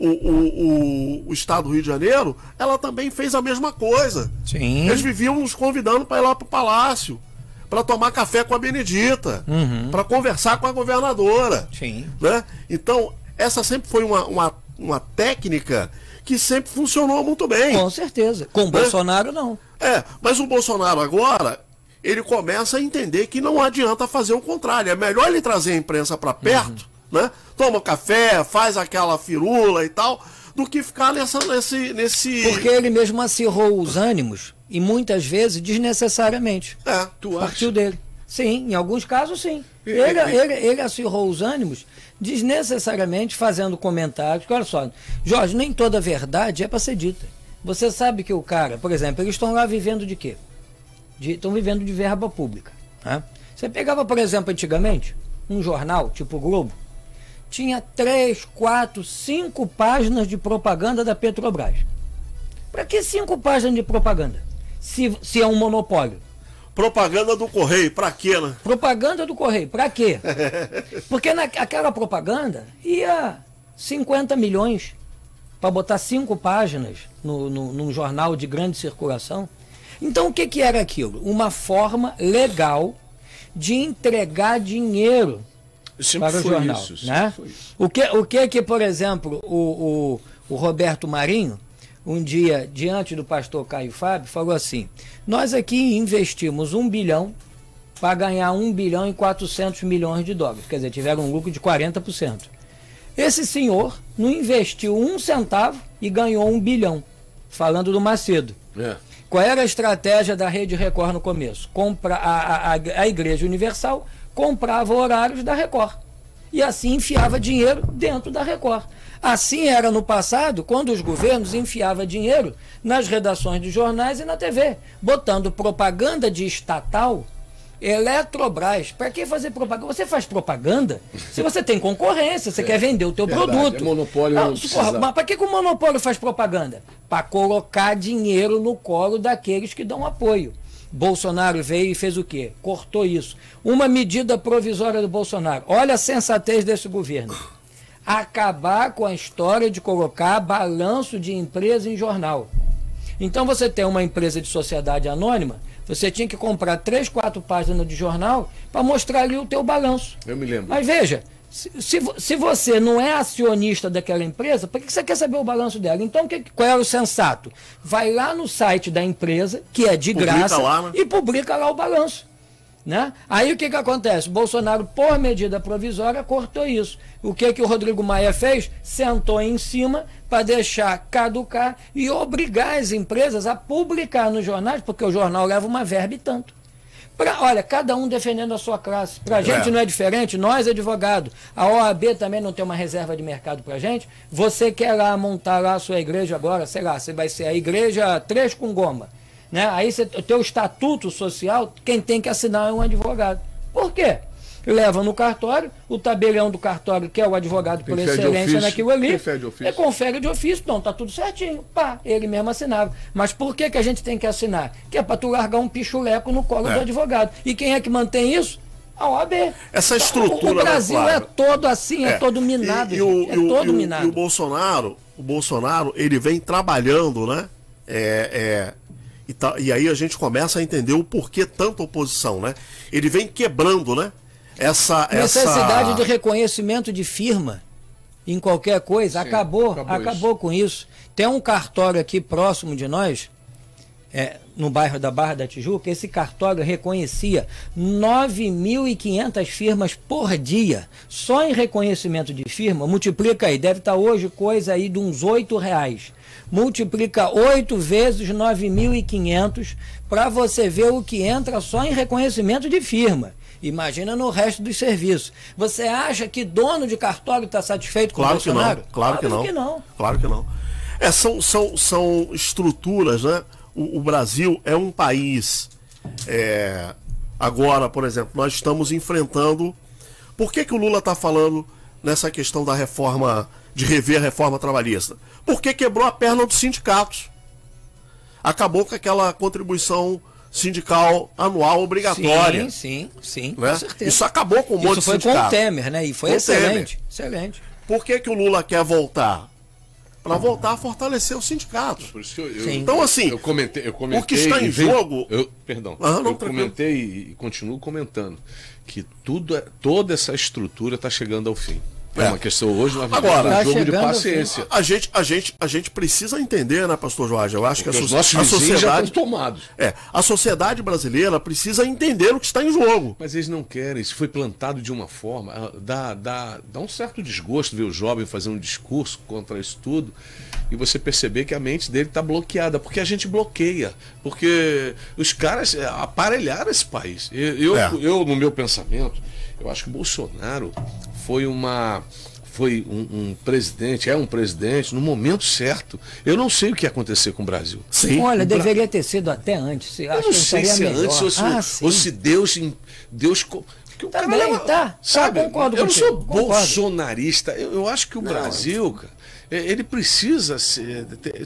o, o, o, o, estado do Rio de Janeiro, ela também fez a mesma coisa. Sim. Eles viviam nos convidando para ir lá para o palácio, para tomar café com a Benedita, uhum. para conversar com a governadora. Sim. Né? Então, essa sempre foi uma, uma, uma técnica que sempre funcionou muito bem. Com certeza. Com o né? Bolsonaro, não. É, mas o Bolsonaro agora, ele começa a entender que não adianta fazer o contrário. É melhor ele trazer a imprensa para perto, uhum. né? Toma café, faz aquela firula e tal, do que ficar nessa, nesse, nesse. Porque ele mesmo acirrou os ânimos, e muitas vezes desnecessariamente. É, tu Partiu acha? dele. Sim, em alguns casos sim. Ele, ele, ele acirrou os ânimos desnecessariamente fazendo comentários. Olha só, Jorge, nem toda verdade é para ser dita. Você sabe que o cara, por exemplo, eles estão lá vivendo de quê? Estão vivendo de verba pública. Né? Você pegava, por exemplo, antigamente, um jornal, tipo Globo, tinha três, quatro, cinco páginas de propaganda da Petrobras. Para que cinco páginas de propaganda? Se, se é um monopólio. Propaganda do Correio, para quê, né? Propaganda do Correio, para quê? Porque naquela propaganda ia 50 milhões para botar cinco páginas no, no, num jornal de grande circulação. Então o que, que era aquilo? Uma forma legal de entregar dinheiro para o jornal. Isso, né? O, que, o que que, por exemplo, o, o, o Roberto Marinho, um dia, diante do pastor Caio Fábio, falou assim: Nós aqui investimos um bilhão para ganhar um bilhão e 400 milhões de dólares. Quer dizer, tiveram um lucro de 40%. Esse senhor não investiu um centavo e ganhou um bilhão. Falando do Macedo. É. Qual era a estratégia da Rede Record no começo? Compra, a, a, a Igreja Universal comprava horários da Record. E assim enfiava dinheiro dentro da Record. Assim era no passado, quando os governos enfiavam dinheiro nas redações de jornais e na TV, botando propaganda de estatal Eletrobras, para que fazer propaganda? Você faz propaganda se você tem concorrência, você é, quer vender o teu verdade, produto. É monopólio não, porra, mas para que, que o monopólio faz propaganda? Para colocar dinheiro no colo daqueles que dão apoio. Bolsonaro veio e fez o quê? Cortou isso. Uma medida provisória do Bolsonaro. Olha a sensatez desse governo. Acabar com a história de colocar balanço de empresa em jornal. Então você tem uma empresa de sociedade anônima, você tinha que comprar três, quatro páginas de jornal para mostrar ali o teu balanço. Eu me lembro. Mas veja, se, se, se, você não é acionista daquela empresa, por que você quer saber o balanço dela? Então, que, qual é o sensato? Vai lá no site da empresa, que é de publica graça, lá, né? e publica lá o balanço. Né? Aí o que, que acontece? O Bolsonaro, por medida provisória, cortou isso. O que, que o Rodrigo Maia fez? Sentou em cima para deixar caducar e obrigar as empresas a publicar nos jornais, porque o jornal leva uma verba e tanto. Pra, olha, cada um defendendo a sua classe. Para a gente é. não é diferente, nós advogados. A OAB também não tem uma reserva de mercado para gente. Você quer lá montar lá a sua igreja agora, sei lá, você vai ser a igreja 3 com goma né? Aí você, o teu estatuto social, quem tem que assinar é um advogado. Por quê? Leva no cartório, o tabelião do cartório, que é o advogado por excelência naquilo ali, é confere de ofício, não, tá tudo certinho. Pá, ele mesmo assinava. Mas por que, que a gente tem que assinar? Que é para tu largar um pichuleco no colo é. do advogado. E quem é que mantém isso? A OAB. Essa estrutura. O, o Brasil é todo assim, é, é todo minado. E, e o, é e todo e minado. E o Bolsonaro, o Bolsonaro, ele vem trabalhando, né? É, é, e, tá, e aí a gente começa a entender o porquê tanta oposição, né? Ele vem quebrando, né? Essa necessidade essa... de reconhecimento de firma em qualquer coisa Sim, acabou, acabou, acabou com isso. Tem um cartório aqui próximo de nós, é, no bairro da Barra da Tijuca, esse cartório reconhecia 9.500 firmas por dia. Só em reconhecimento de firma, multiplica aí, deve estar hoje coisa aí de uns R$ reais multiplica 8 vezes 9.500 para você ver o que entra só em reconhecimento de firma. Imagina no resto dos serviços. Você acha que dono de cartório está satisfeito com claro o Bolsonaro? Que não, claro, claro que, não. que não. Claro que não. É, são, são, são estruturas, né? O, o Brasil é um país. É, agora, por exemplo, nós estamos enfrentando. Por que, que o Lula está falando nessa questão da reforma, de rever a reforma trabalhista? Porque quebrou a perna dos sindicatos. Acabou com aquela contribuição sindical anual obrigatória. Sim, sim, sim, né? com certeza. Isso acabou com um monte de sindicato. Isso foi com o Temer, né? E foi com excelente, excelente. Por que, que o Lula quer voltar? para voltar a fortalecer os sindicatos. Por isso que eu, eu, Então, assim, eu comentei, eu comentei o que está em vem- jogo- Eu, perdão, Ah, não, eu tranquilo. comentei e continuo comentando que tudo é, toda essa estrutura está chegando ao fim. É, uma questão hoje nós Agora, Tá um jogo de paciência. A gente, a, gente, a gente precisa entender, né, pastor Jorge? Eu acho que a, Porque so- a já sociedade. estão tomados. É, a sociedade brasileira precisa entender o que está em jogo. Mas eles não querem, isso foi plantado de uma forma, ah, dá, dá, dá um certo desgosto ver o jovem fazer um discurso contra isso tudo e você perceber que a mente dele está bloqueada, porque a gente bloqueia, porque os caras eh, aparelharam esse país. Eu, eu, É. eu, no meu pensamento, eu acho que o Bolsonaro foi uma. Foi um, um presidente, é um presidente no momento certo. Eu não sei o que ia acontecer com o Brasil. Sim. Olha, deveria ter sido até antes. Acho Eu não que sei se é melhor. antes ou se, ah, ou se Deus. Deus o Tá cara bem, tá. Tá, Sabe? concordo eu não sou concordo. bolsonarista. Eu, eu acho que o Brasil, cara, é- ele precisa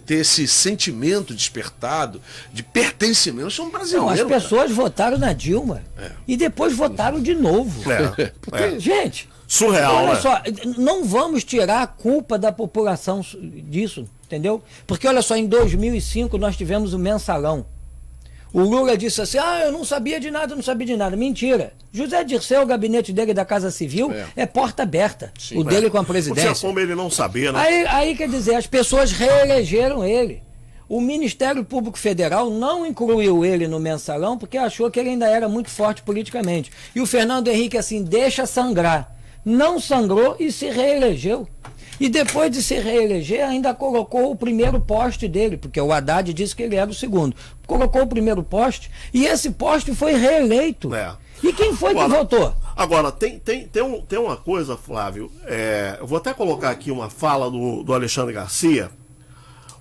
ter, esse sentimento despertado de pertencimento. Eu sou um Não, brasileiro. as cara. pessoas votaram na Dilma e depois votaram de novo. É, Porque, é. Gente, Surreal, olha né? só, não vamos tirar a culpa da população disso, entendeu? Porque olha só, em 2005 nós tivemos o mensalão. O Lula disse assim: ah, eu não sabia de nada, não sabia de nada. Mentira. José Dirceu, o gabinete dele da Casa Civil, É. é, porta aberta. o dele com a Não tinha presidência. como ele não saber, né? Aí, aí quer dizer, as pessoas reelegeram ele. O Ministério Público Federal não incluiu ele no mensalão porque achou que ele ainda era muito forte politicamente. E o Fernando Henrique, assim, deixa sangrar. Não sangrou e se reelegeu. E depois de se reeleger, ainda colocou o primeiro poste dele, porque o Haddad disse que ele era o segundo. Colocou o primeiro poste e esse poste foi reeleito. É. E quem foi que Agora- votou? Agora, tem, tem, tem, um- tem uma coisa, Flávio. é, eu vou até colocar aqui uma fala do, do Alexandre Garcia.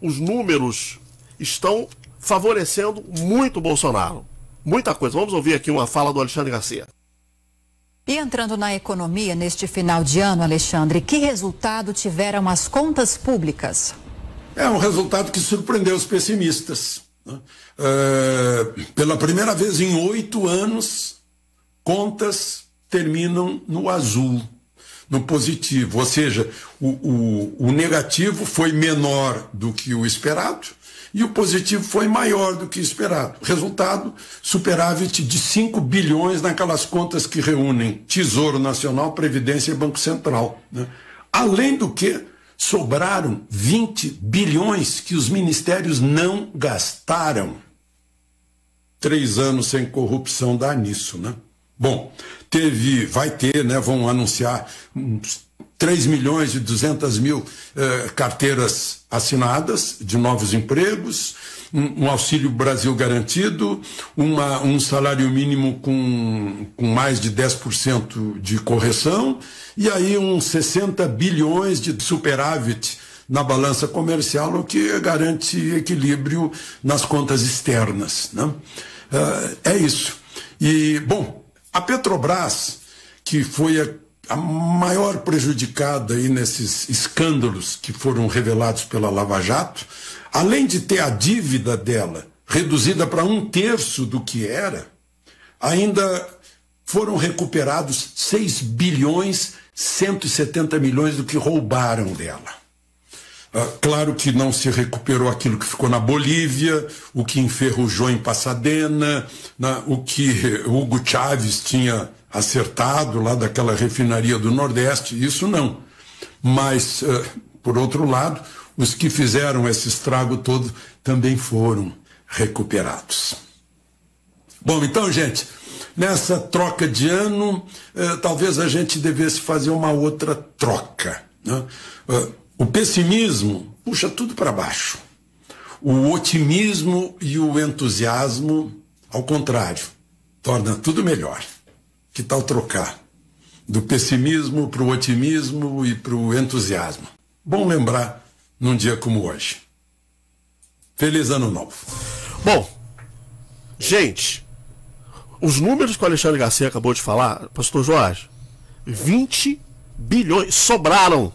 Os números estão favorecendo muito o Bolsonaro. Muita coisa. Vamos ouvir aqui uma fala do Alexandre Garcia. E entrando na economia neste final de ano, Alexandre, que resultado tiveram as contas públicas? É um resultado que surpreendeu os pessimistas. né? É, pela primeira vez em oito anos, contas terminam no azul, no positivo. Ou seja, o, o, o negativo foi menor do que o esperado e o positivo foi maior do que esperado. Resultado, superávit de 5 bilhões naquelas contas que reúnem Tesouro Nacional, Previdência e Banco Central. né? Além do que, sobraram 20 bilhões que os ministérios não gastaram. Três anos sem corrupção dá nisso, né? Bom, teve, vai ter, né? Vão anunciar uns 3 milhões e 200 mil eh, carteiras assinadas de novos empregos, um, um auxílio Brasil garantido, uma, um salário mínimo com, com mais de 10% de correção, e aí uns 60 bilhões de superávit na balança comercial, o que garante equilíbrio nas contas externas. Né? Eh, é isso. E, bom, a Petrobras, que foi a, a maior prejudicada aí nesses escândalos que foram revelados pela Lava Jato, além de ter a dívida dela reduzida para um terço do que era, ainda foram recuperados 6 bilhões 170 milhões do que roubaram dela. Ah, claro que não se recuperou aquilo que ficou na Bolívia, o que enferrujou em Pasadena, na- o que Hugo Chávez tinha acertado lá daquela refinaria do Nordeste, isso não. Mas, ah, por outro lado, os que fizeram esse estrago todo também foram recuperados. Bom, então, gente, nessa troca de ano, eh, talvez a gente devesse fazer uma outra troca. né? Eh, o pessimismo puxa tudo para baixo. O otimismo e o entusiasmo, ao contrário, torna tudo melhor. Que tal trocar? Do pessimismo para o otimismo e para o entusiasmo. Bom lembrar num dia como hoje. Feliz Ano Novo. Bom, gente, os números que o Alexandre Garcia acabou de falar, pastor Jorge, 20 bilhões sobraram.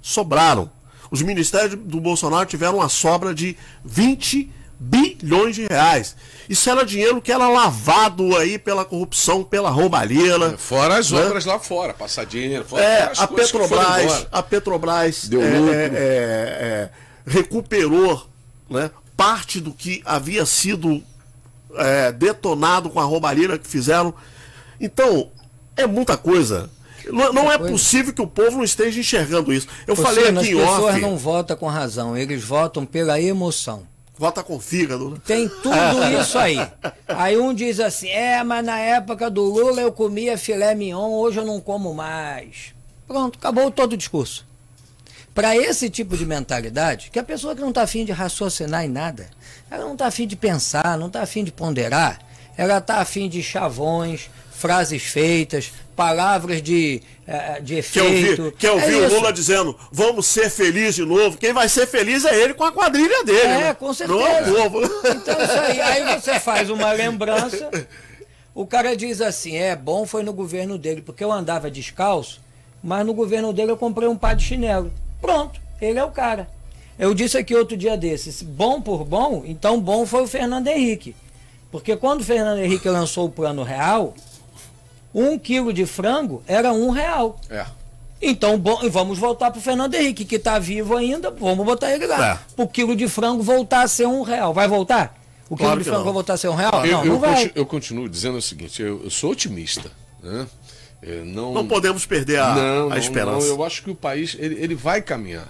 Sobraram. Os ministérios do Bolsonaro tiveram uma sobra de 20 bilhões de reais. Isso era dinheiro que era lavado aí pela corrupção, pela roubalheira. É, fora as né? obras lá fora, passar dinheiro. Fora É, a Petrobras, a Petrobras Deu é, é, é, é, recuperou né, parte do que havia sido é, detonado com a roubalheira que fizeram. Então, é muita coisa. Não, não é possível que o povo não esteja enxergando isso. Eu falei aqui em as pessoas off, não votam com razão, eles votam pela emoção. Vota com fígado. né? Tem tudo isso aí. Aí um diz assim: é, mas na época do Lula eu comia filé mignon, hoje eu não como mais. Pronto, acabou todo o discurso. Para esse tipo de mentalidade, que a pessoa que não está afim de raciocinar em nada, ela não está afim de pensar, não está afim de ponderar, ela está afim de chavões, frases feitas, palavras de, eh, de Quer ouvir, efeito. quer ouvir É o. Lula dizendo, vamos ser felizes de novo. Quem vai ser feliz é ele com a quadrilha dele. É, né? com certeza. Não é o povo. Então isso aí. Aí você faz uma lembrança. O cara diz assim: é bom foi no governo dele, porque eu andava descalço, mas no governo dele eu comprei um par de chinelo. Pronto, ele é o cara. Eu disse aqui outro dia desses: bom por bom, então bom foi o Fernando Henrique. Porque quando o Fernando Henrique lançou o plano real, um quilo de frango era um real. É. Então, bom, e vamos voltar para o Fernando Henrique, que está vivo ainda, vamos botar ele lá. É. Para o quilo de frango voltar a ser um real. Vai voltar? O quilo Claro de frango não. vai voltar a ser um real? Eu, não, eu não vai. conti- eu continuo dizendo o seguinte: eu, eu sou otimista. Né? Eu não, Não podemos perder a, não, a não, esperança. não, eu acho que o país ele, ele vai caminhar.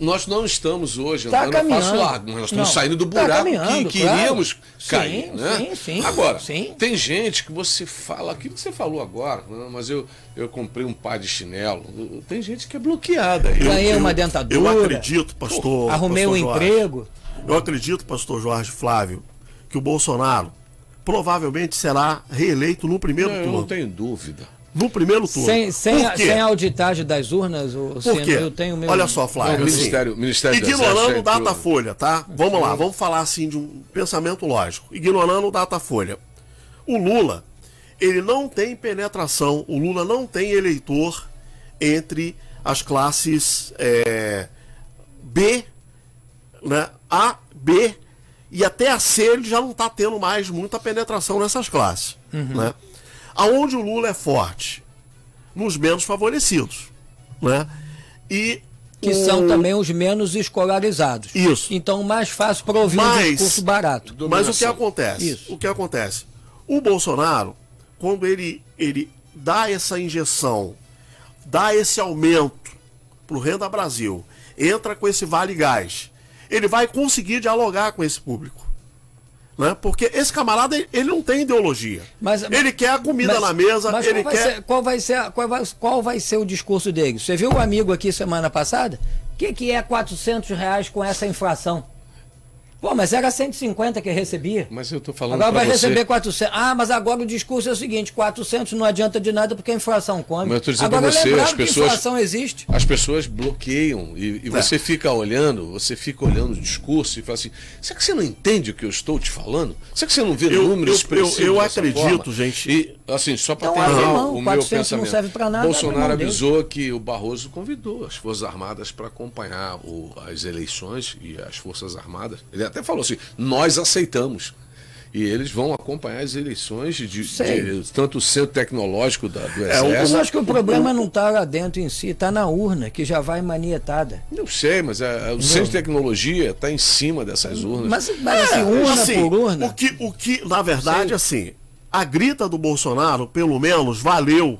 Nós não estamos hoje Tá andando a passo caminhando. largo, mas nós estamos Não, saindo do tá buraco caminhando, que claro. queríamos Sim, cair. né? sim, sim, agora, sim. tem gente que você fala, aquilo que você falou agora, né? mas eu, eu comprei um par de chinelo. Tem gente que é bloqueada. Eu- Ganhei eu- uma Eu dentadura, acredito, pastor. arrumei um pastor Jorge. emprego. Eu acredito, pastor Jorge Flávio, que o Bolsonaro provavelmente será reeleito no primeiro Não, eu turno. não tenho dúvida. No primeiro turno. Sem, sem, Por a, sem auditagem das urnas, o, Por quê? eu tenho meu. Olha só, Flávio. Não, o assim, Ministério- Ministério do ignorando o. Datafolha, tá? Vamos lá, vamos falar assim de um pensamento lógico. Ignorando o Datafolha. O Lula, ele não tem penetração, o Lula não tem eleitor entre as classes é, B, né, A, B e até a C ele já não está tendo mais muita penetração nessas classes. Né? Aonde o Lula é forte? Nos menos favorecidos. Né? E Que o- são também os menos escolarizados. Isso. Então, mais fácil para ouvir um Mas- discurso barato. Mas o que Dominação. acontece? Isso. O que acontece? O Bolsonaro, quando ele, ele dá essa injeção, dá esse aumento para o Renda Brasil, entra com esse Vale Gás, ele vai conseguir dialogar com esse público. Né? Porque esse camarada, ele- não tem ideologia. Mas- ele quer a comida Mas- na mesa, mas ele qual vai quer. Ser, qual, vai ser, qual, vai, qual vai ser o discurso dele? Você viu o amigo aqui semana passada? O que, que é 400 reais com essa inflação? Pô, mas era 150 que recebia. Mas eu tô falando Agora vai você- receber 400. Ah, mas agora o discurso é o seguinte: 400 não adianta de nada porque a inflação come. Mas eu tô dizendo agora pra você, as que pessoas- inflação existe. As pessoas bloqueiam e, e você fica olhando, você fica olhando o discurso e fala assim: será que você não entende o que eu estou te falando? Será que você não vê Eu- números eu- eu- eu dessa acredito, forma? gente. E, assim, só para Então, terminar mão, o meu 400 não pensamento. serve pra nada, Bolsonaro dele. avisou que o Barroso convidou as Forças Armadas para acompanhar o- as eleições e as Forças Armadas. Ele até falou assim: nós aceitamos. E eles vão acompanhar as eleições de, de- tanto o centro tecnológico da, do É, o- Exército. Eu acho que o problema não está lá dentro em si, está na urna, que já vai manietada. Não sei, mas é, é, o centro de tecnologia está em cima dessas urnas. Mas, mas assim, urna assim, por urna. O que, o que na verdade, Sei. assim, a grita do Bolsonaro, pelo menos, valeu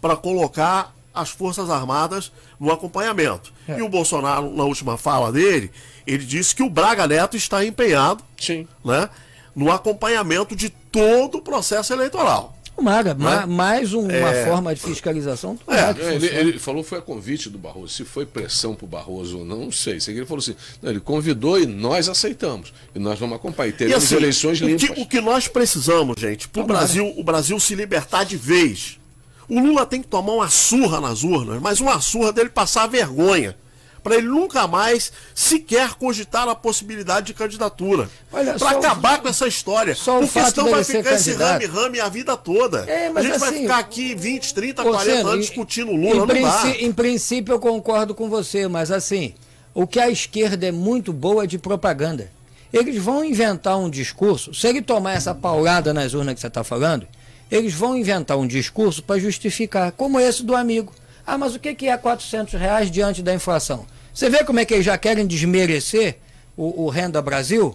para colocar as Forças Armadas no acompanhamento. É. E o Bolsonaro, na última fala dele, ele disse que o Braga Neto está empenhado Sim. né, no acompanhamento de todo o processo eleitoral. Tomara, ma- Né? mais um- uma É. forma de fiscalização. que É, ele, ele falou foi a convite do Barroso. Se foi pressão para o Barroso ou não, não sei. Ele falou assim: não, ele convidou e nós aceitamos. E nós vamos acompanhar. E E teremos assim, eleições o limpas. que, o que nós precisamos, gente, para o Tomara. Brasil, o Brasil se libertar de vez. O Lula tem que tomar uma surra nas urnas, mas uma surra dele passar vergonha. Para ele nunca mais sequer cogitar a possibilidade de candidatura. Para só o- acabar com essa história. só o fato senão vai ficar esse rame-rame a vida toda. É, a gente vai assim, ficar aqui 20, 30, Ô, 40 Seno, anos em- discutindo o em, Lula. Dá. princí- em princípio eu concordo com você, mas assim, o que a esquerda é muito boa é de propaganda. eles vão inventar um discurso. Se ele tomar essa paulada nas urnas que você está falando, eles vão inventar um discurso para justificar, como esse do amigo. Ah, mas o que é 400 reais diante da inflação? Você vê como é que eles já querem desmerecer o, o Renda Brasil?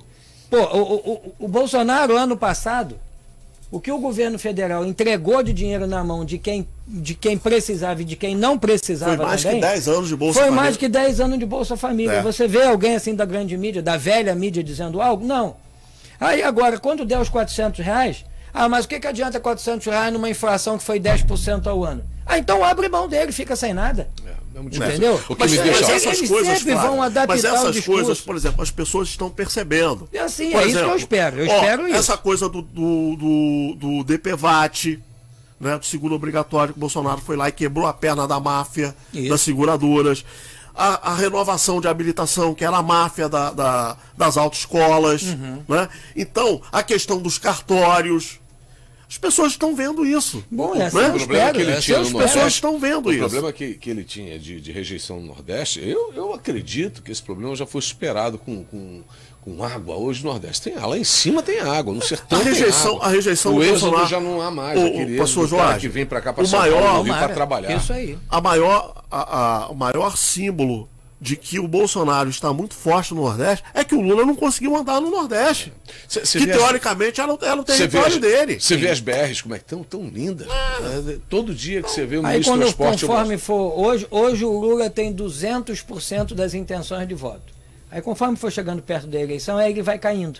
Pô, o, o, o Bolsonaro, ano passado, o que o governo federal entregou de dinheiro na mão de quem, de quem precisava e de quem não precisava Foi mais também, que 10 anos de Bolsa Foi Família. mais que 10 anos de Bolsa Família. É. Você vê alguém assim da grande mídia, da velha mídia, dizendo algo? Não. Aí agora, quando der os 400 reais, ah, mas o que, que adianta 400 reais numa inflação que foi 10% ao ano? Ah, então abre mão dele, fica sem nada. É muito Entendeu? O que Mas, me mas deixa. essas Eles coisas, sempre vão adaptar mas essas coisas, por exemplo, as pessoas estão percebendo. É assim, Por é isso que eu espero. Eu ó, espero isso. Essa coisa do, do, do, do DPVAT, né, do seguro obrigatório, que o Bolsonaro foi lá e quebrou a perna da máfia, Isso. das seguradoras. A, a renovação de habilitação, que era a máfia da, da- das autoescolas. Uhum. Né? Então, a questão dos cartórios. As pessoas estão vendo isso. Bom, né? eu O problema espero. que ele essa tinha no. As pessoas Nordeste, estão vendo o isso. problema que, que ele tinha de, de rejeição no Nordeste, eu, eu acredito que esse problema já foi superado com, com, com água. Hoje no Nordeste tem água, lá em cima tem água, no sertão A rejeição, tem água. a rejeição o do êxodo Bolsonaro já não há mais. O, aquele o pastor Jorge, que vem para cá para o maior, para trabalhar. Isso aí. a maior, a, a- o maior símbolo de que o Bolsonaro está muito forte no Nordeste é que o Lula não conseguiu andar no Nordeste. Cê- cê que vê as- teoricamente era, o- era o território as, dele. você vê as BRs como é que estão tão lindas. É, Todo dia que você vê o Aí ministro do quando transporte. eu conforme for, hoje, hoje o Lula tem 200% das intenções de voto. Aí conforme for chegando perto da eleição, aí ele vai caindo.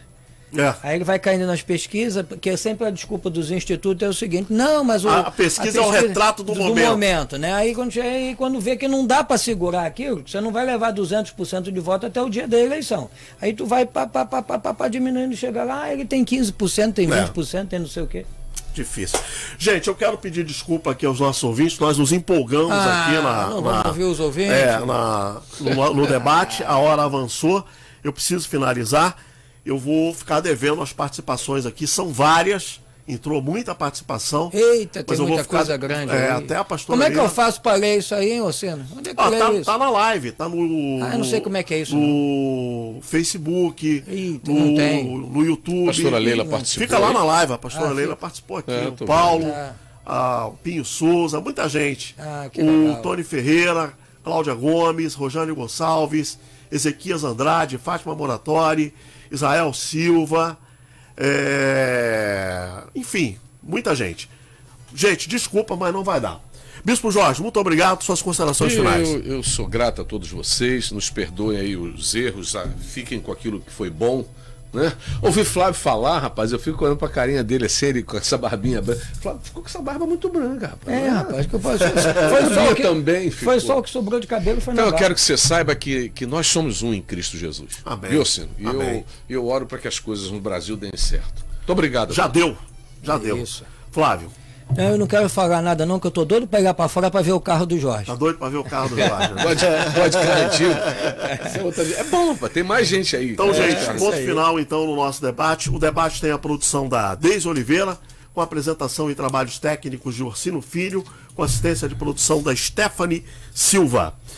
É. Aí ele vai caindo nas pesquisas, porque sempre a desculpa dos institutos é o seguinte, não, mas o, A pesquisa é o retrato do momento. né? Aí quando, aí quando vê que não dá para segurar aquilo, você não vai levar 200% de voto até o dia da eleição. Aí tu vai pá, pá, pá, pá, pá, pá, diminuindo, chega lá, ele tem 15%, tem É. 20%, tem não sei o quê. Difícil. Gente, eu quero pedir desculpa aqui aos nossos ouvintes. Nós nos empolgamos Ah, aqui na, não na- ouvir os ouvintes? É, na- no, no debate. A hora avançou. Eu preciso finalizar. Eu vou ficar devendo as participações aqui. São várias. Entrou muita participação. Eita, tem muita ficar- coisa grande É, aí. até a pastora Como é que eu faço para ler isso aí, hein, Ocino? Onde é que Ah, eu tá, isso? tá na live, tá no. Ah, eu não sei como é que é isso, No Facebook, Eita, no, não tem. no YouTube. Pastora Leila Não. participou Fica lá na live, a pastora Ah, Leila fica. participou aqui. É, o Paulo, vendo. a- o Pinho Souza, muita gente. Ah, que o legal. Tony Ferreira, Cláudia Gomes, Rojânio Gonçalves, Ezequias Andrade, Fátima Moratori, Israel Silva, é, enfim, muita gente. Gente, desculpa, mas não vai dar. Bispo Jorge, muito obrigado. Suas considerações finais. Eu, eu sou grato a todos vocês, nos perdoem aí os erros, ah, fiquem com aquilo que foi bom. Né? Ouvi Flávio falar, rapaz, eu fico olhando pra carinha dele assim, ele com essa barbinha branca. Flávio ficou com essa barba muito branca, rapaz. É, Ah, rapaz, que eu posso. Foi só, o que, também foi ficou. só o que sobrou de cabelo, foi Então na eu barba. quero que você saiba que, que nós somos um em Cristo Jesus. Amém. Viu, Cino? E eu, eu oro para que as coisas no Brasil deem certo. Muito obrigado. Já deu. Já deu. Isso. Flávio, Não, eu não quero falar nada não, que eu tô doido pra pegar pra fora pra ver o carro do Jorge. tá doido pra ver o carro do Jorge? né? Pode, pode garantir. É É bom, pá, tem mais gente aí. Então, É, gente, cara. ponto final então no nosso debate. O debate tem a produção da Deise Oliveira, com apresentação e trabalhos técnicos de Ursino Filho, com assistência de produção da Stephanie Silva.